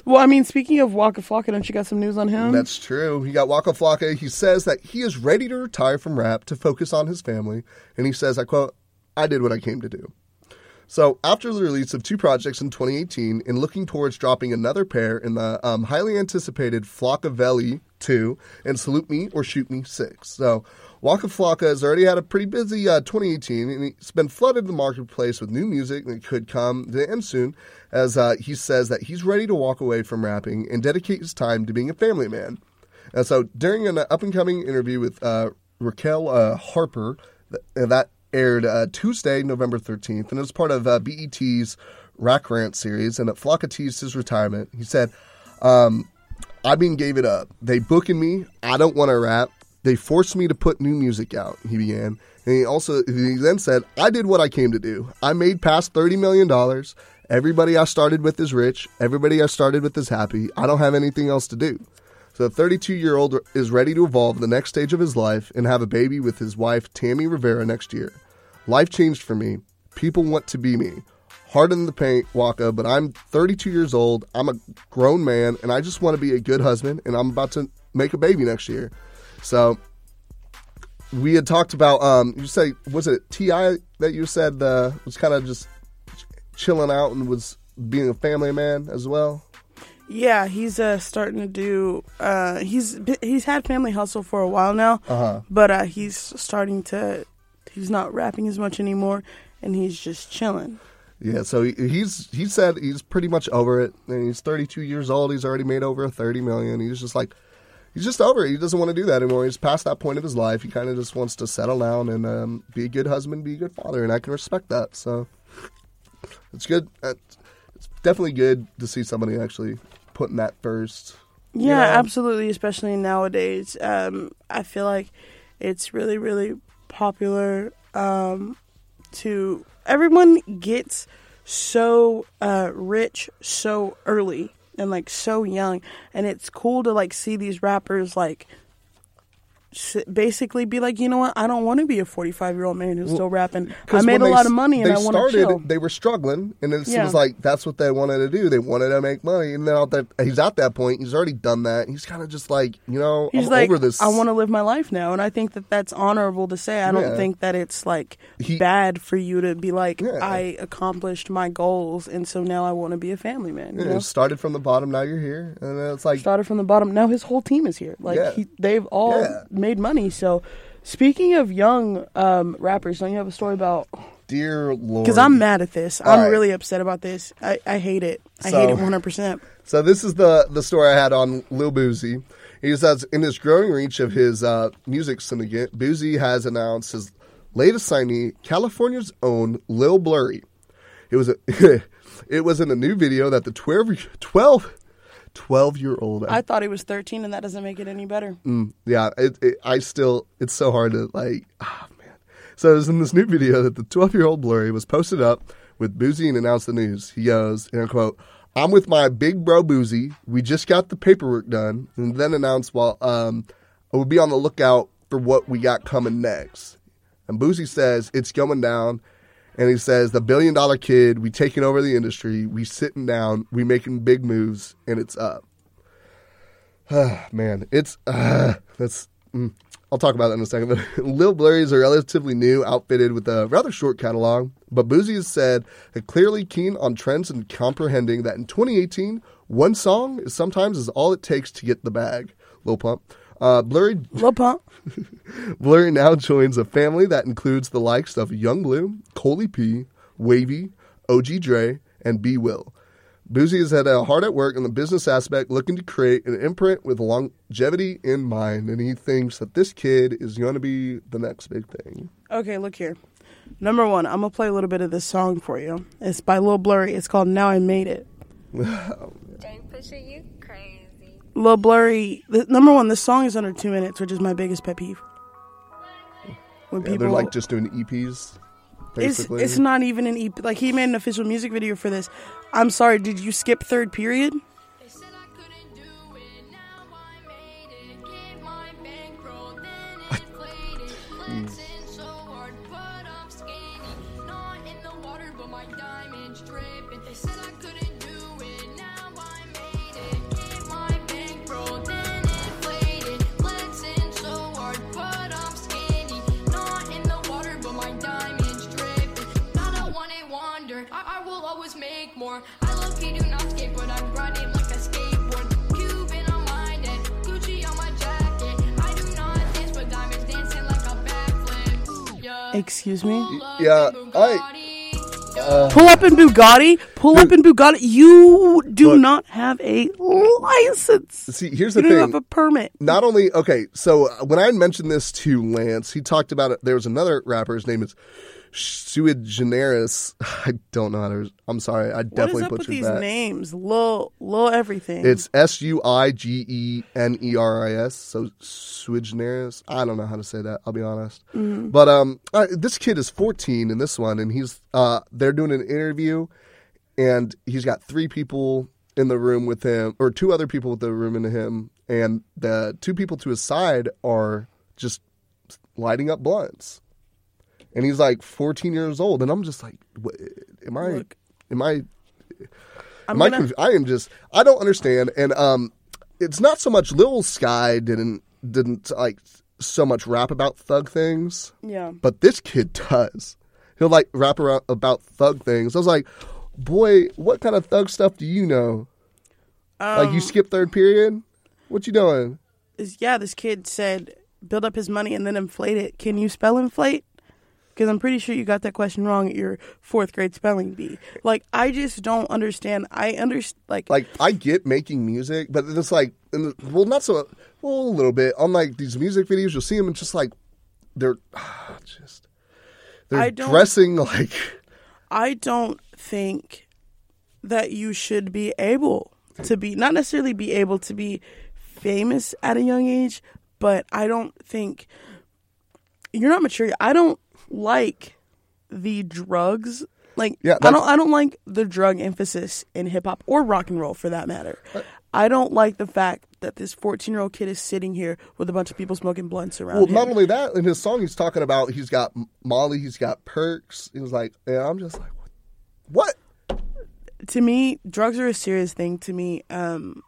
Well, I mean, speaking of Waka Flocka, don't you got some news on him? That's true. He got Waka Flocka. He says that he is ready to retire from rap to focus on his family. And he says, I quote, I did what I came to do. So, after the release of two projects in 2018 and looking towards dropping another pair in the um, highly anticipated Flockavelli 2 and Salute Me or Shoot Me 6. So, Waka Flocka has already had a pretty busy uh, 2018 and he's been flooded the marketplace with new music that could come to end soon as uh, he says that he's ready to walk away from rapping and dedicate his time to being a family man. And so, during an up and coming interview with uh, Raquel uh, Harper, that aired uh, Tuesday, November 13th, and it was part of uh, BET's Raq Rant series. And at Flocka teased his retirement. He said, um, I mean, gave it up. They booking me. I don't want to rap. They forced me to put new music out, he began. And he also he then said, I did what I came to do. I made past $30 million. Everybody I started with is rich. Everybody I started with is happy. I don't have anything else to do. So the 32 year old is ready to evolve the next stage of his life and have a baby with his wife, Tammy Rivera, next year. Life changed for me. People want to be me. Hard in the paint, Waka, but I'm 32 years old. I'm a grown man, and I just want to be a good husband, and I'm about to make a baby next year. So we had talked about, um, you say, was it T.I. that you said uh, was kind of just ch- chilling out and was being a family man as well? Yeah, he's uh, starting to do. Uh, he's he's had Family Hustle for a while now, Uh-huh. but uh, he's starting to. He's not rapping as much anymore, and he's just chilling. Yeah, so he, he's he said he's pretty much over it. And he's 32 years old. He's already made over 30 million. He's just like he's just over it. He doesn't want to do that anymore. He's past that point of his life. He kind of just wants to settle down and um, be a good husband, be a good father, and I can respect that. So it's good. Uh, It's definitely good to see somebody actually putting that first. you Yeah, know? absolutely. Especially nowadays, um, I feel like it's really, really popular. Um, to everyone gets so uh, rich so early and like so young, and it's cool to like see these rappers like basically be like, you know what, I don't want to be a forty-five year old man who's still rapping. I made a they lot of money and I want to started, chill. They were struggling, and it Yeah. was like that's what they wanted to do. They wanted to make money, and now that he's at that point, he's already done that. He's kind of just like, you know, He's I'm like, over this. I want to live my life now, and I think that that's honorable to say. I don't Yeah. think that it's like He- bad for you to be like, Yeah. I accomplished my goals, and so now I want to be a family man. You know, started from the bottom, now you're here, and it's like, started from the bottom. Now his whole team is here. Like he, they've all. Made money. So, speaking of young um, rappers, don't you have a story about? dear Lord. Because I'm mad at this. All I'm right. really upset about this. I, I hate it. I So- hate it 100. percent So this is the the story I had on Lil Boosie. He says in his growing reach of his uh, music syndicate, Boosie has announced his latest signee, California's own Lil Blurry. It was a, it was in a new video that the 12, 12, 12 year old I thought he was 13, and that doesn't make it any better. Mm, yeah, it, it, I still, it's so hard to like, ah, man. So it was in this new video that the 12 year old Blurry was posted up with Boosie and announced the news. He goes, and I quote, I'm with my big bro Boosie. We just got the paperwork done, and then announced, well, um, I will be on the lookout for what we got coming next. And Boosie says, it's going down. And he says, the billion dollar kid, we taking over the industry, we sitting down, we making big moves, and it's up. Man, it's uh, that's. Mm, I'll talk about that in a second. But Lil Blurry's are relatively new, outfitted with a rather short catalog. But Boosie has said clearly keen on trends and comprehending that in 2018, one song is sometimes is all it takes to get the bag. Lil Pump. Uh, Blurry Lil Blurry now joins a family that includes the likes of Yung Bleu, Coley P, Wavy, OG Dre, and B Will. Boosie is at a hard at work in the business aspect, looking to create an imprint with longevity in mind, and he thinks that this kid is going to be the next big thing. Okay, look here. Number one, I'm gonna play a little bit of this song for you. It's by Lil Blurry. It's called "Now I Made It." Don't push it, you crazy. Lil Blurry. The, number one, this song is under two minutes, which is my biggest pet peeve. When Yeah, they're like just doing EPs. it's Basically, it's not even an EP. Like he made an official music video for this. I'm sorry. Did you skip third period? More. I love you, do not skate, but I ride it like a skateboard. Cuban on my neck, Gucci on my jacket. I do not dance, but diamonds dancing like a backflip. Yeah. Excuse me. yeah, I I. Pull up in Bugatti. Pull up in Bugatti. You do Look. not have a license. see. Here's the You the don't have a permit. not only okay, so uh, when I mentioned this to Lance, he talked about it. There was another rapper. His name is Sui Generis. I don't know how to. I'm sorry. I What is definitely up with butchered these that. names? Lil, Lil everything. It's S U I G E N E R I S. So Sui Generis. I don't know how to say that. I'll be honest. Mm-hmm. But um, this kid is 14 in this one, and he's uh, they're doing an interview, and he's got three people in the room with him, or two other people with the room in him, and the two people to his side are just lighting up blunts, and he's like 14 years old, and I'm just like, what, am I, Look. am I, I'm I, gonna- I am just, I don't understand, and um, it's not so much Lil Sky didn't didn't like so much rap about thug things. yeah. But this kid does. He'll like rap around about thug things. I was like, boy, what kind of thug stuff do you know? like Um, you skip third period? What you doing? Is yeah. This kid said build up his money and then inflate it. Can you spell inflate? Because I'm pretty sure you got that question wrong at your fourth grade spelling bee. Like I just don't understand. I understand. Like, Like I get making music, but it's like, in the, well, not so, well, a little bit. On like these music videos, you'll see them and just like they're ah, just they're dressing like I don't think that you should be able to be not necessarily be able to be famous at a young age, but I don't think you're not mature. I don't like the drugs. Like Yeah, I don't I don't like the drug emphasis in hip hop or rock and roll for that matter. I don't like the fact that this 14 year old kid is sitting here with a bunch of people smoking blunts around Well, him. not only that, in his song, he's talking about he's got Molly, he's got perks. He was like, yeah, I'm just like, what? to me, drugs are a serious thing to me. Um,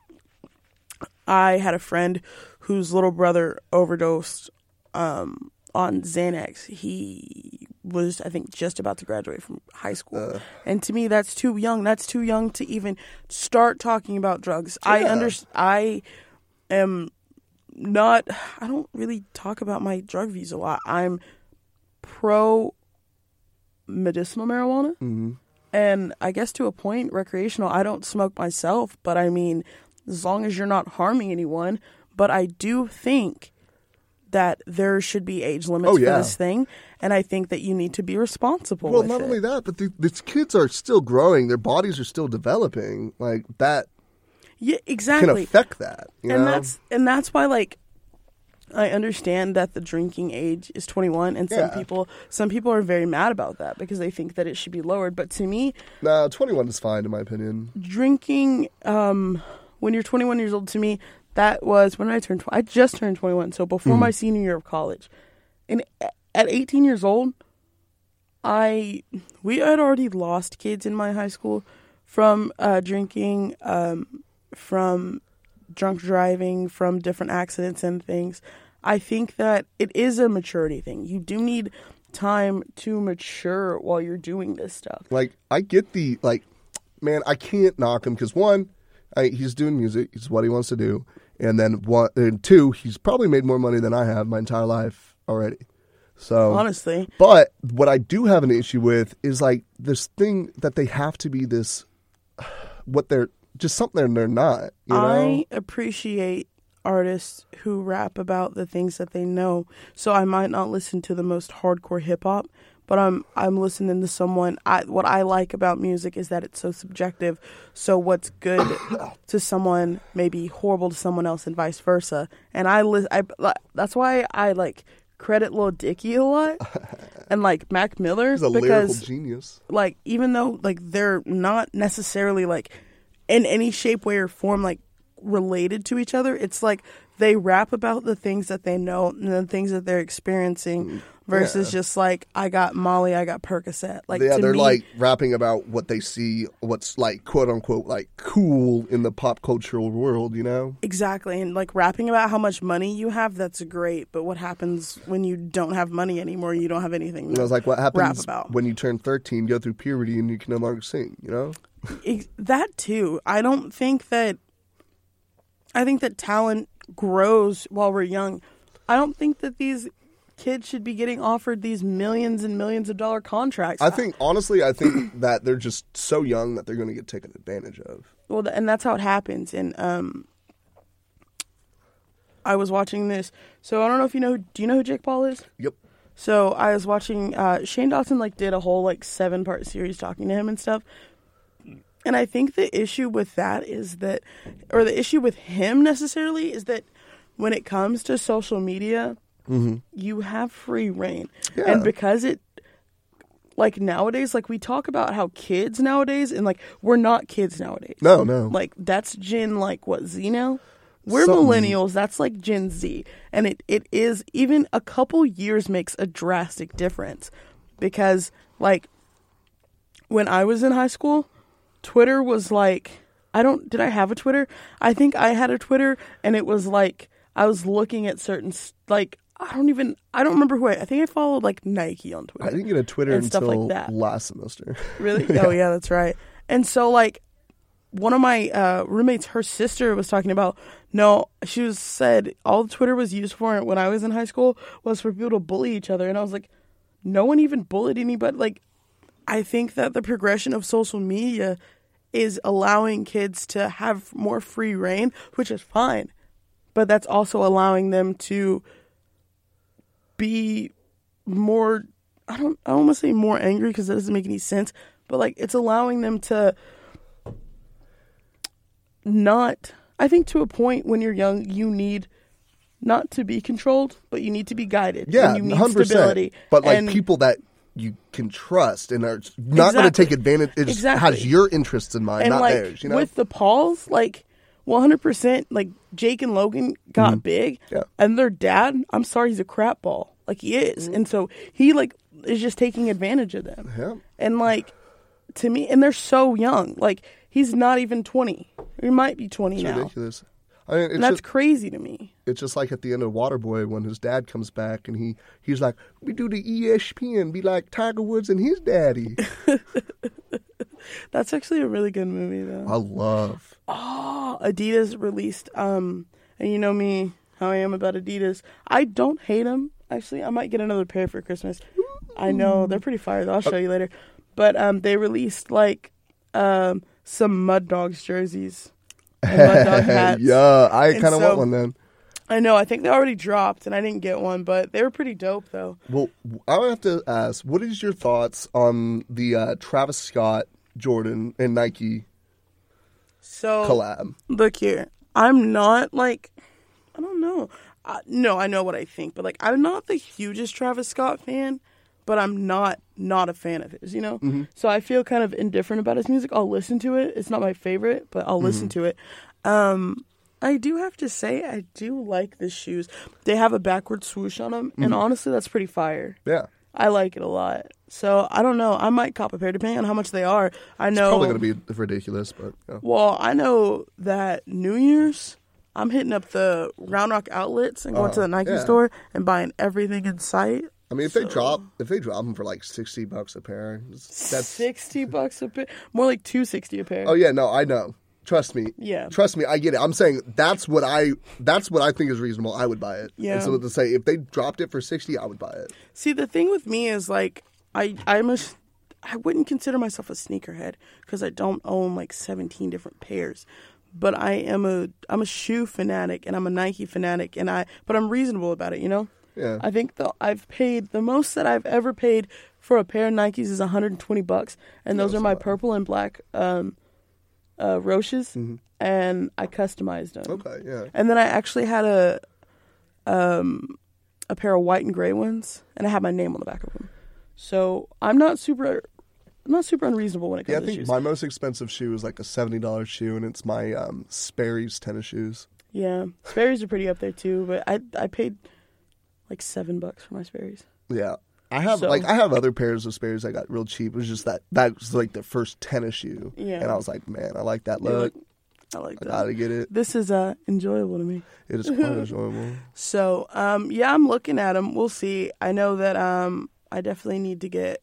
I had a friend whose little brother overdosed um, on Xanax. He was, I think, just about to graduate from high school, and to me, that's too young. That's too young to even start talking about drugs. I Yeah. under, I am not. I don't really talk about my drug views a lot. I'm pro medicinal marijuana. Mm-hmm. And I guess to a point, recreational. I don't smoke myself, but I mean, as long as you're not harming anyone. But I do think that there should be age limits Oh, for this thing, and I think that you need to be responsible. Well, not it. only that, but the, these kids are still growing. Their bodies are still developing. Like that yeah, exactly can affect that. You and know? that's and that's why like I understand that the drinking age is 21 and some Yeah. people some people are very mad about that because they think that it should be lowered but to me nah, 21 is fine in my opinion. drinking um when you're 21 years old to me that was when I turned tw- I just turned 21 so before my senior year of college. And at 18 years old I we had already lost kids in my high school from uh drinking um from drunk driving from different accidents and things. I think that it is a maturity thing. You do need time to mature while you're doing this stuff. Like I get the like, man, I can't knock him because one, I, he's doing music. It's what he wants to do, and then one, and two, he's probably made more money than I have my entire life already. So honestly But what I do have an issue with is like this thing that they have to be this what they're just something they're not. You know, I appreciate artists who rap about the things that they know. So I might not listen to the most hardcore hip hop, but I'm I'm listening to someone. I what I like about music is that it's so subjective. So what's good to someone may be horrible to someone else, and vice versa. And I li- I that's why I like credit Lil Dicky a lot, and like Mac Miller he's a lyrical because genius. like even though like they're not necessarily like in any shape way or form like related to each other it's like they rap about the things that they know and the things that they're experiencing mm, versus just like i got molly i got percocet like yeah, they're me, like rapping about what they see, what's like quote unquote like cool in the pop cultural world. You know, exactly and like rapping about how much money you have that's great but what happens when you don't have money anymore you don't have anything and I was like, what rap happens about when you turn thirteen, go through puberty, and you can no longer sing? You know, that too. I don't think that. I think that talent grows while we're young. I don't think that these kids should be getting offered these millions and millions of dollar contracts. I think honestly, I think that they're just so young that they're going to get taken advantage of. well, and that's how it happens. And um, I was watching this. So I don't know if you know. Do you know who Jake Paul is? Yep. So I was watching uh, Shane Dawson like did a whole like seven part series talking to him and stuff. And I think the issue with that is that, or the issue with him necessarily is that when it comes to social media, mm-hmm. you have free reign, Yeah. and because it, like nowadays, like we talk about how kids nowadays, and like we're not kids nowadays. No, no. Like that's Gen like what Z now? We're Something. millennials. That's like Gen Z, and it, it is even a couple years makes a drastic difference because like when I was in high school, Twitter was like I don't did I have a Twitter? I think I had a Twitter, and it was like I was looking at certain like I don't even I don't remember who I, I think I followed like Nike on Twitter. I didn't get a Twitter And stuff until like that. last semester. Really? Oh yeah, that's right. And so like one of my uh, roommates, her sister was talking about no, she was said all Twitter was used for when I was in high school was for people to bully each other, and I was like, no one even bullied anybody. Like, I think that the progression of social media is allowing kids to have more free reign, which is fine, but that's also allowing them to be more I don't I don't want to say more angry because that doesn't make any sense, but like it's allowing them to not I think to a point when you're young you need not to be controlled, but you need to be guided. Yeah, and you need hundred stability. percent. But like And- people that you can trust and are not going to take advantage. It Exactly. has your interests in mind, and not like theirs. You know, with the Pauls, like 100%, like Jake and Logan got big, Mm-hmm. Yeah. and their dad, I'm sorry, he's a crap ball, like he is, and so he like is just taking advantage of them, Mm-hmm. Yeah. and like to me, and they're so young, like he's not even 20, he might be 20 it's now, ridiculous. I mean, it's that's just, crazy to me. it's just like at the end of Waterboy when his dad comes back and he he's like, we do the ESPN, be like Tiger Woods and his daddy. That's actually a really good movie though. I love. Oh, Adidas released, um, and you know me, how I am about Adidas. I don't hate them. Actually, I might get another pair for Christmas. I know they're pretty fire. though. I'll show you later. But um, they released like um some Mud Dogs jerseys, and Mud Dog hats. yeah, I kind of so- want one then. I know. I think they already dropped, and I didn't get one, but they were pretty dope though. Well, I have to ask, what is your thoughts on the uh, Travis Scott, Jordan, and Nike So collab? look here i'm not like i don't know uh, no i know what i think but like i'm not the hugest travis scott fan but i'm not not a fan of his you know? Mm-hmm. So i feel kind of indifferent about his music. I'll listen to it. It's not my favorite but i'll listen mm-hmm. to it. Um i do have to say i do like the shoes. They have a backward swoosh on them and mm-hmm. honestly that's pretty fire. Yeah, i like it a lot. So i don't know. I might cop a pair depending on how much they are. I know It's probably going to be ridiculous, but yeah. well, I know that New Year's, I'm hitting up the Round Rock outlets and going to oh, the Nike yeah. store and buying everything in sight. I mean, if they drop if they drop them for like sixty bucks a pair, that's sixty bucks a pair, more like two sixty a pair. oh yeah, no, I know. Trust me. Yeah. Trust me, I get it. I'm saying that's what I that's what I think is reasonable. I would buy it. Yeah. And so to say if they dropped it for sixty, I would buy it. See, the thing with me is like I I'm a I wouldn't consider myself a sneakerhead because I don't own like 17 different pairs. But I am a I'm a shoe fanatic and I'm a Nike fanatic and I but I'm reasonable about it, you know? Yeah. I think the I've paid the most that I've ever paid for a pair of Nikes is 120 bucs and those are my purple and black um uh Roshes and I customized them. Mm-hmm. Okay, yeah. And then I actually had a um a pair of white and gray ones and I had my name on the back of them. So I'm not super I'm not super unreasonable when it comes to shoes. Yeah, I think my most expensive shoe is like a seventy dollars shoe, and it's my um, Sperry's tennis shoes. yeah. Sperry's are pretty up there too, but I I paid like seven bucks for my Sperry's. Yeah, I have So- like I have other pairs of Sperry's I got real cheap. It was just that that was like the first tennis shoe, Yeah. and I was like, man, I like that look. I like I that. gotta get it. This is uh enjoyable to me. It is quite enjoyable. So, um, yeah, I'm looking at them. We'll see. I know that um, I definitely need to get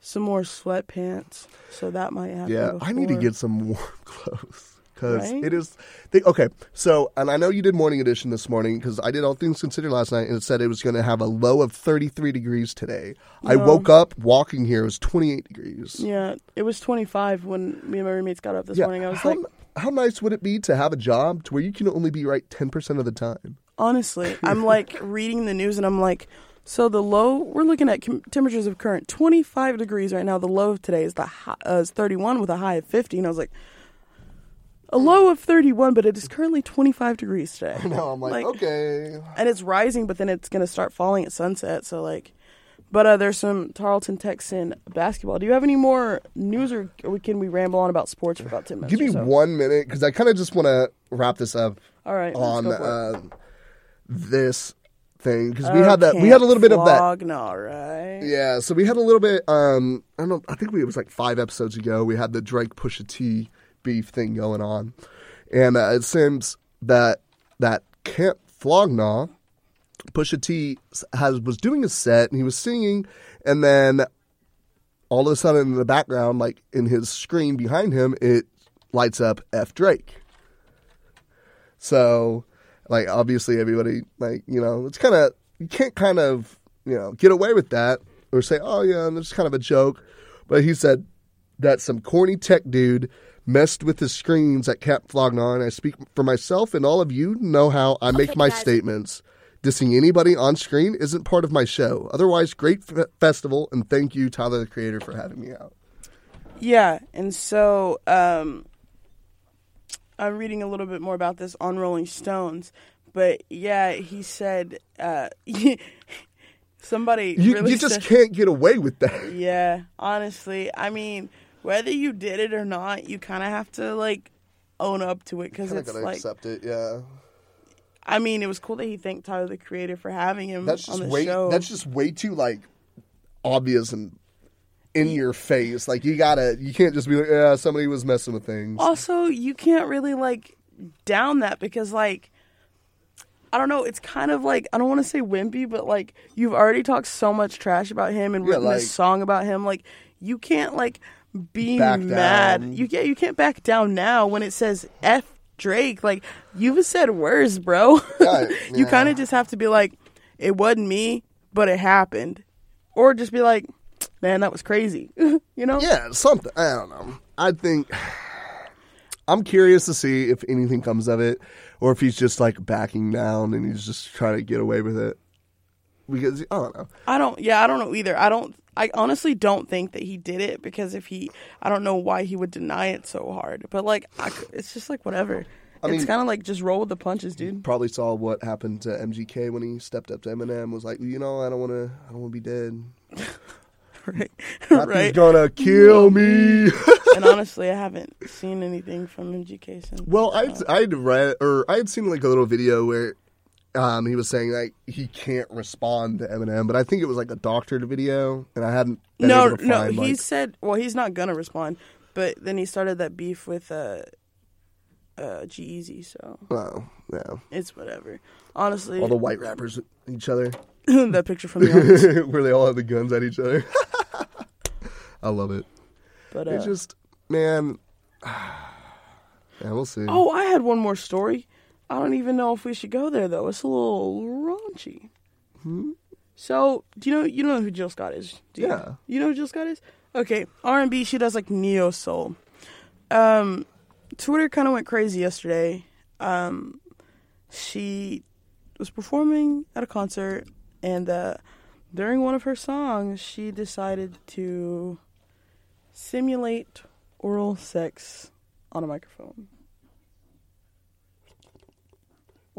some more sweatpants, so that might happen. Yeah, I need to get some warm clothes because Right? it is. They, okay, so and I know you did morning edition this morning because I did all things considered last night and it said it was going to have a low of 33 degrees today. I woke up walking here it was 28 degrees. Yeah, it was 25 when me and my roommates got up this morning. I was how, like, how nice would it be to have a job to where you can only be right 10% of the time? honestly, I'm like reading the news and I'm like, so the low we're looking at com- temperatures of current 25 degrees right now. The low of today is the high, uh, is 31 with a high of 50, and I was like. A low of 31, but it is currently 25 degrees today. No, I'm like, okay. and it's rising, but then it's gonna start falling at sunset. So like, but uh, there's some Tarleton Texan basketball. Do you have any more news, or, can we ramble on about sports for about ten minutes? Give me so? one minute because I kind of just want to wrap this up All right, on go for it. uh, this thing because we had that we had a little bit of that No, right? Yeah, so we had a little bit. Um, I don't know. I think we, it was like five episodes ago. We had the Drake Pusha T beef thing going on, and uh, it seems that that Camp Flog Gnaw, Pusha T has was doing a set and he was singing, and then all of a sudden in the background, like in his screen behind him, it lights up F Drake. So, like, obviously, everybody, like, you know, it's kind of, you can't kind of, you know, get away with that or say, oh, yeah, it's kind of a joke. But he said that some corny tech dude messed with his screens at Camp Flog Gnaw, and I speak for myself and all of you know how I make my statements. Dissing anybody on screen isn't part of my show. Otherwise, great f- festival, and thank you, Tyler the Creator, for having me out. Yeah, and so um, I'm reading a little bit more about this on Rolling Stones, but yeah, he said uh, somebody You, really you just said- can't get away with that. Yeah, honestly, I mean, whether you did it or not, you kind of have to like own up to it because it's gotta like, accept it, yeah. I mean, it was cool that he thanked Tyler the Creator for having him That's on just the way. show. That's just way too like obvious and in your face. Like you gotta, you can't just be like, yeah, somebody was messing with things. also, you can't really like down that because like. I don't know. It's kind of like I don't want to say wimpy, but like you've already talked so much trash about him and Yeah, written like- this song about him. Like you can't like be Back mad. down. You yeah, you can't back down now when it says F Drake. Like you've said worse, bro. Yeah, you kind of just have to be like, it wasn't me, but it happened, or just be like, man, that was crazy. you know? Yeah, something. I don't know. I think I'm curious to see if anything comes of it, or if he's just like backing down and he's just trying to get away with it. Because I don't know. I don't. Yeah, I don't know either. I don't. I honestly don't think that he did it because if he, I don't know why he would deny it so hard. But like, I it's just like whatever. it's mean- kind of like just roll with the punches, dude. Probably saw what happened to MGK when he stepped up to Eminem. Was like, you know, I don't want to. I don't want to be dead. right? Nothing's right. gonna kill me. and honestly, I haven't seen anything from MGK since. Well, I'd, I'd read or I had seen like a little video where um, he was saying like he can't respond to Eminem, but I think it was like a doctored video, and I hadn't. No, to no. he like, said, well, he's not gonna respond. But then he started that beef with uh, uh, G-Eazy, so oh yeah, it's whatever. Honestly, all the white rappers each other, that picture from the where they all have the guns at each other. I love it. But uh, It's just man. Yeah, we'll see. Oh, I had one more story. I don't even know if we should go there though. It's a little raunchy. So, do you know you know who Jill Scott is? Do you? Yeah. You know who Jill Scott is? Okay, R and B. She does like neo soul. Um, Twitter kind of went crazy yesterday. Um, she was performing at a concert, and uh, during one of her songs, she decided to simulate oral sex on a microphone.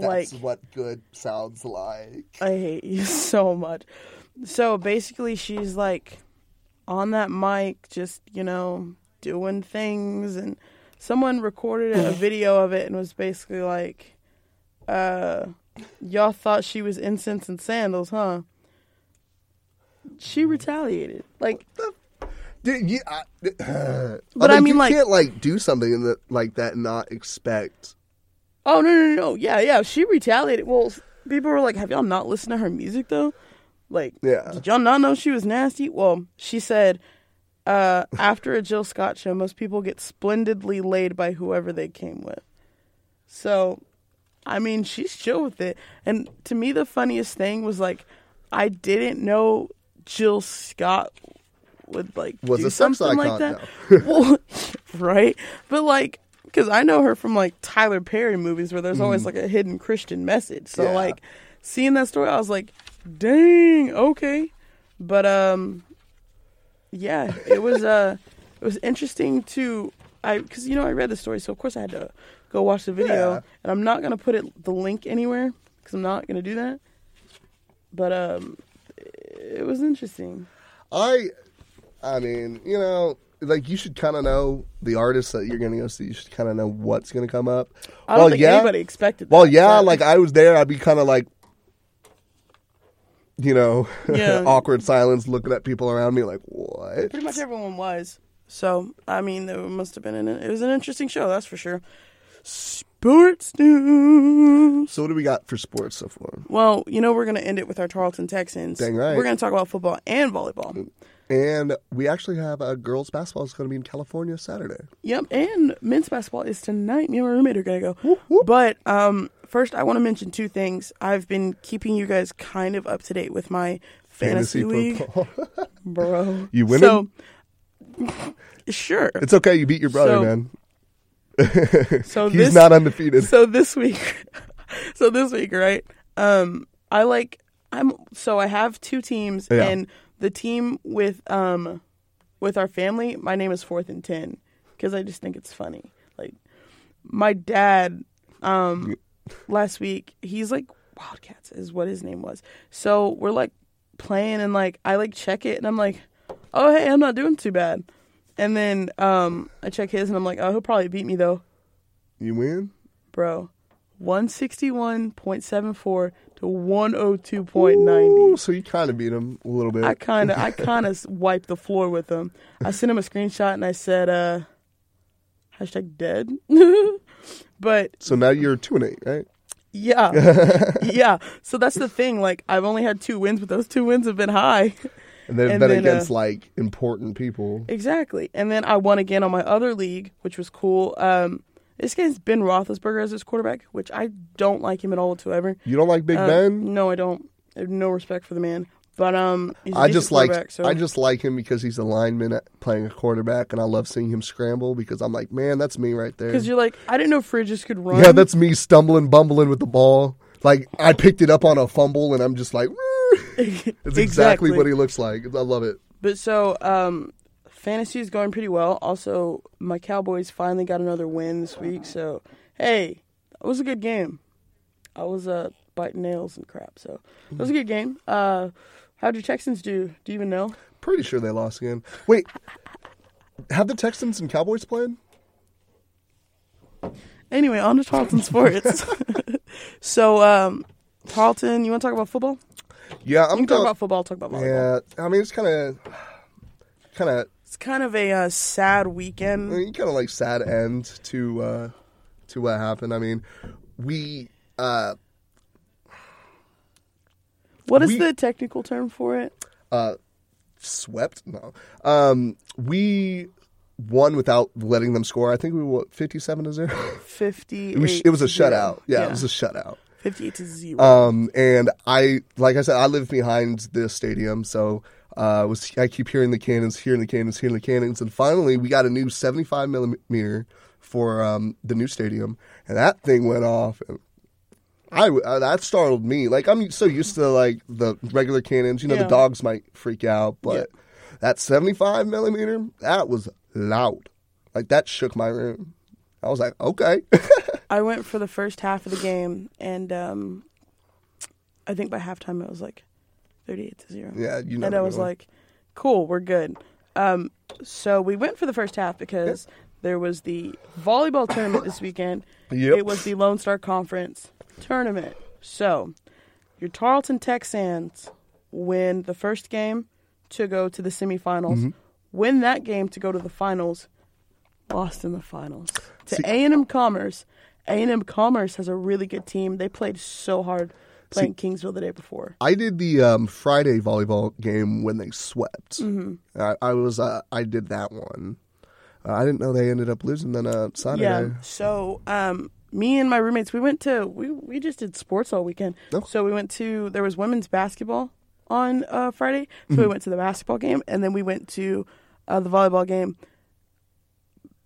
That's like what good sounds like. I hate you so much. So basically, she's like on that mic, just you know, doing things, and someone recorded a video of it and was basically like, uh, "Y'all thought she was incense and sandals, huh?" She retaliated. Like, Dude, you, I, But I mean, you like- can't like do something that like that and not expect. Oh no, no, no, no, yeah, yeah. She retaliated. Well, people were like, "Have y'all not listened to her music though?" Like, Yeah. did y'all not know she was nasty? Well, she said. Uh, after a Jill Scott show, most people get splendidly laid by whoever they came with. So, I mean, she's chill with it. And to me, the funniest thing was like, I didn't know Jill Scott would like Was do a something icon, like that. well, right? But like, because I know her from like Tyler Perry movies where there's always like a hidden Christian message. So Mm. Yeah. like, seeing that story, I was like, dang, okay. But um, yeah, it was uh, it was interesting to I because you know I read the story, so of course I had to go watch the video, Yeah. and I'm not gonna put it the link anywhere because I'm not gonna do that. But um, it was interesting. I, I mean, you know, like you should kind of know the artists that you're going to go see. You should kind of know what's going to come up. I don't well, think yeah, anybody expected. well, yeah, but- like I was there. I'd be kind of like, you know, Yeah. awkward silence, looking at people around me, like what? pretty much everyone was. So I mean, there must have been an it was an interesting show, that's for sure. Sports news. So what do we got for sports so far? Well, you know we're gonna end it with our Tarleton Texans. Dang right. We're gonna talk about football and volleyball. Mm. And we actually have a girls basketball is going to be in California Saturday. Yep, and men's basketball is tonight. Me and my roommate are gonna go. whoop. But um, first, I want to mention two things. I've been keeping you guys kind of up to date with my fantasy, league, bro. You winning? So, sure. it's okay. You beat your brother, So- man. So He's this, not undefeated. So this week, so this week, right? Um, I like I'm so I have two teams, Yeah. and the team with um with our family, my name is Fourth and Ten because I just think it's funny. Like my dad, um, last week he's like Wildcats is what his name was. So we're like playing, and like I like check it, and I'm like, oh hey, I'm not doing too bad. And then um, I check his, and I'm like, oh, he'll probably beat me though You win. bro. 161.74 to 102.90. Ooh, so you kind of beat him a little bit. I kind of I kind of wiped the floor with him. I sent him a screenshot and I said uh hashtag dead. but so now you're two and eight, right? yeah. yeah. So that's the thing like I've only had two wins but those two wins have been high. And they've And been then, against uh, like important people. Exactly. And then I won again on my other league, which was cool. Um this guy's Ben Roethlisberger as his quarterback, which I don't like him at all whatsoever. You don't like Big Uh, Ben? No, I don't. I have no respect for the man. But um, he's a I just like so I just like him because he's a lineman playing a quarterback, and I love seeing him scramble because I'm like, man, that's me right there. because you're like, I didn't know Fridges could run. Yeah, that's me stumbling, bumbling with the ball. Like I picked it up on a fumble, and I'm just like, it's exactly, what he looks like. I love it. But so um, fantasy is going pretty well. Also, my Cowboys finally got another win this week. So hey, it was a good game. I was uh biting nails and crap. So it was a good game. Uh, how'd your Texans do? Do you even know? Pretty sure they lost again. Wait, have the Texans and Cowboys played? Anyway, on to Tarleton sports. so um, Tarleton, you want to talk about football? Yeah, I'm can talk about football. Talk about volleyball. Yeah, I mean it's kind of, kind of, It's kind of a uh, sad weekend. kind of like sad end to uh to what happened. I mean, we uh What is we- the technical term for it? uh swept. No, um, we won without letting them score. I think we were fifty-seven to zero. Fifty. It was, it was a shutout. Yeah, it was a shutout. fifty-eight to zero. Um, and I, like I said, I live behind the stadium, so Uh, was I keep hearing the cannons, hearing the cannons, hearing the cannons, and finally we got a new 75 millimeter for um, the new stadium, and that thing went off. And I uh, that startled me. Like I'm so used to like the regular cannons. You know, Yeah. the dogs might freak out, but that 75 millimeter that was loud. Like that shook my room. I was like, okay. I went for the first half of the game, and um, I think by halftime it was like thirty-eight to zero. yeah, you know. and I was like, "Cool, we're good." Um, so we went for the first half because there was the volleyball tournament this weekend. Yep. It was the Lone Star Conference tournament. So your Tarleton Texans win the first game to go to the semifinals. Mm-hmm. Win that game to go to the finals. Lost in the finals to A and M Commerce. A and M Commerce has a really good team. They played so hard playing Kingsville the day before. I did the um, Friday volleyball game when they swept. Mm-hmm. I, I was uh, I did that one. Uh, I didn't know they ended up losing then uh, Saturday. Yeah. So, um, me and my roommates, we went to we we just did sports all weekend. Oh. So we went to there was women's basketball on uh, Friday, so we went to the basketball game, and then we went to uh, the volleyball game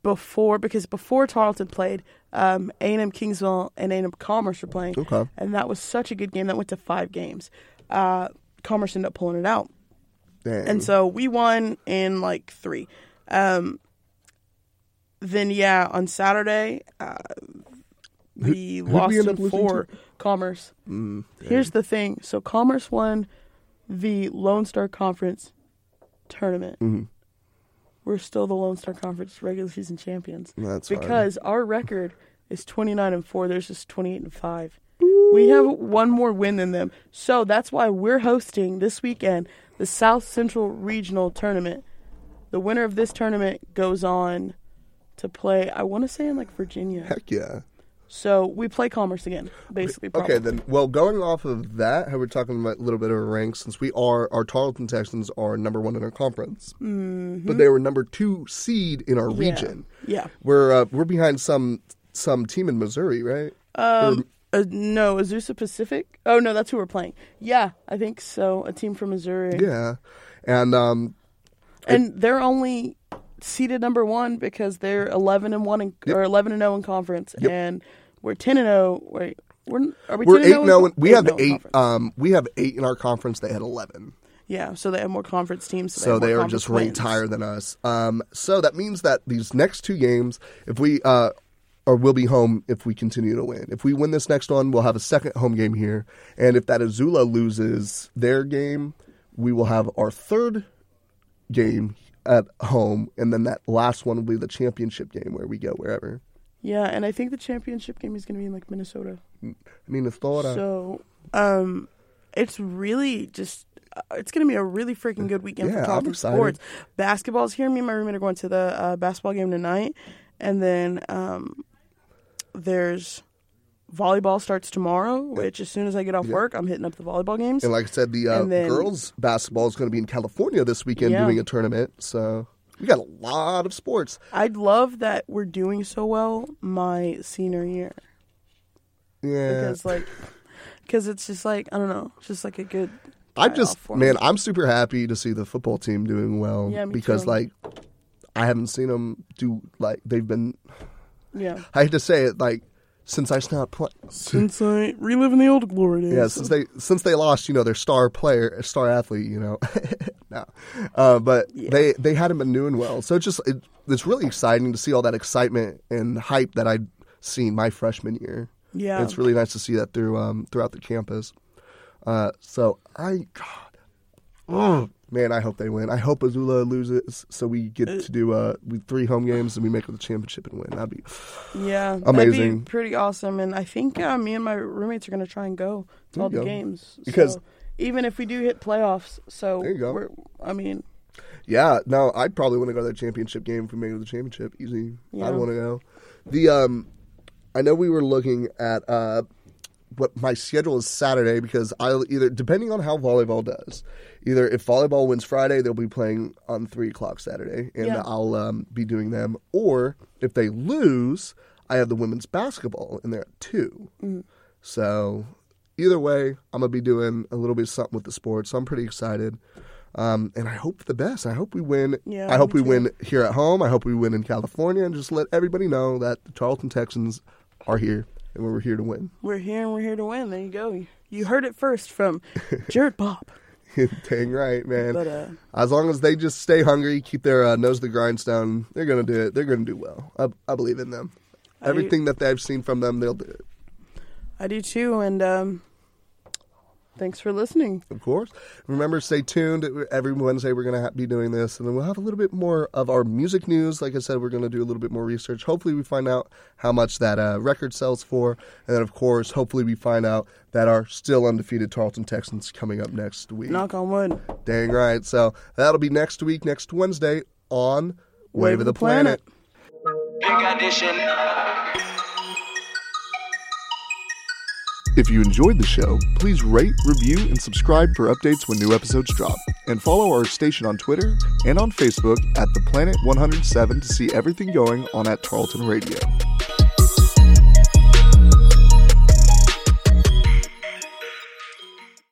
before because before Tarleton played, um, A and M Kingsville and A and M Commerce were playing, Okay. and that was such a good game that went to five games. Uh, Commerce ended up pulling it out. Dang. And so we won in like three. Um, then yeah, on Saturday, uh, we who'd we lost end up in losing four. Commerce. Mm, Here's the thing: so Commerce won the Lone Star Conference tournament. Mhm. We're still the Lone Star Conference regular season champions That's because our record is 29 and four. There's just 28 and five. We have one more win than them. So that's why we're hosting this weekend the South Central Regional Tournament. The winner of this tournament goes on to play, I want to say in like Virginia. heck yeah. So we play Commerce again, basically. Okay, probably. then. Well, going off of that, how we're talking about a little bit of a rank, since we are our Tarleton Texans are number one in our conference, but they were number two seed in our Mm-hmm. Yeah. region. Yeah. We're uh, we're behind some some team in Missouri, right? Um, uh, no, Azusa Pacific. Oh, no, that's who we're playing. Yeah, I think so. A team from Missouri. Yeah, and um, and they're only seeded number one because they're eleven and one in, or eleven and zero in conference, Yep. and we're ten and zero. Wait, we're are we? we're 10 eight. and 0 No, we have 8 in Um, we have eight in our conference. They had eleven. yeah, so they have more conference teams. So, so have they are just ranked higher than us. Um, so that means that these next two games, if we uh, or we'll be home if we continue to win. If we win this next one, we'll have a second home game here, and if that Azula loses their game, we will have our third game at home, and then that last one will be the championship game where we go wherever. Yeah, and I think the championship game is going to be in like Minnesota. I mean, it's thought. So, um, it's really just. uh, It's going to be a really freaking good weekend Yeah, for Tarleton sports. Basketball's here. Me and my roommate are going to the uh, basketball game tonight, and then um, there's volleyball starts tomorrow. Which as soon as I get off work, I'm hitting up the volleyball games. And like I said, the uh, then- girls basketball is going to be in California this weekend Yeah. doing a tournament. So we got a lot of sports. I'd love that we're doing so well my senior year Yeah, because like because it's just like I don't know, just like a good. I'm just man. I'm super happy to see the football team doing well Yeah, because too. like I haven't seen them do like they've been. yeah. I hate to say it, like since I stopped playing. Since I reliving the old glory days. Yeah, since they since they lost, you know, their star player, star athlete, you know, no, uh, but they they hadn't been doing well. So it's just it, it's really exciting to see all that excitement and hype that I'd seen my freshman year. Yeah. it's really nice to see that through um throughout the campus. Uh, so I, oh man, I hope they win. I hope Azula loses, so we get to do uh we three home games and we make it the championship and win. That'd be Yeah, Amazing. That'd be pretty awesome, and I think uh, me and my roommates are gonna try and go to There all the go. games Because- So, even if we do hit playoffs, so There you go. We're, I mean, Yeah, no, I'd probably want to go to that championship game if we make it to the championship. Easy. Yeah. I'd want to go. The um, I know we were looking at uh, what my schedule is Saturday because I'll either depending on how volleyball does, either if volleyball wins Friday, they'll be playing on three o'clock Saturday, and Yeah. I'll um, be doing them. Or if they lose, I have the women's basketball in there at 2 Mm-hmm. So either way, I'm gonna be doing a little bit of something with the sport. So I'm pretty excited. Um, and I hope the best. I hope we win. Yeah, I hope we too. win here at home. I hope we win in California, and just let everybody know that the Tarleton Texans are here and we're here to win. We're here and we're here to win. There you go. You heard it first from Jared Bob. Dang right, man. But, uh, as long as they just stay hungry, keep their uh, nose to the grindstone, they're gonna do it. They're gonna do well. I, I believe in them. Everything that they've seen from them, they'll do it. I do too. And um, thanks for listening. Of course. Remember, stay tuned. Every Wednesday, we're going to ha- be doing this, and then we'll have a little bit more of our music news. Like I said, we're going to do a little bit more research. Hopefully, we find out how much that uh, record sells for, and then, of course, hopefully, we find out that our still undefeated Tarleton Texans coming up next week. Knock on wood. Dang right. So that'll be next week, next Wednesday on Wave, of the, Planet. Big audition. If you enjoyed the show, please rate, review, and subscribe for updates when new episodes drop. And follow our station on Twitter and on Facebook at The Planet 107 to see everything going on at Tarleton Radio.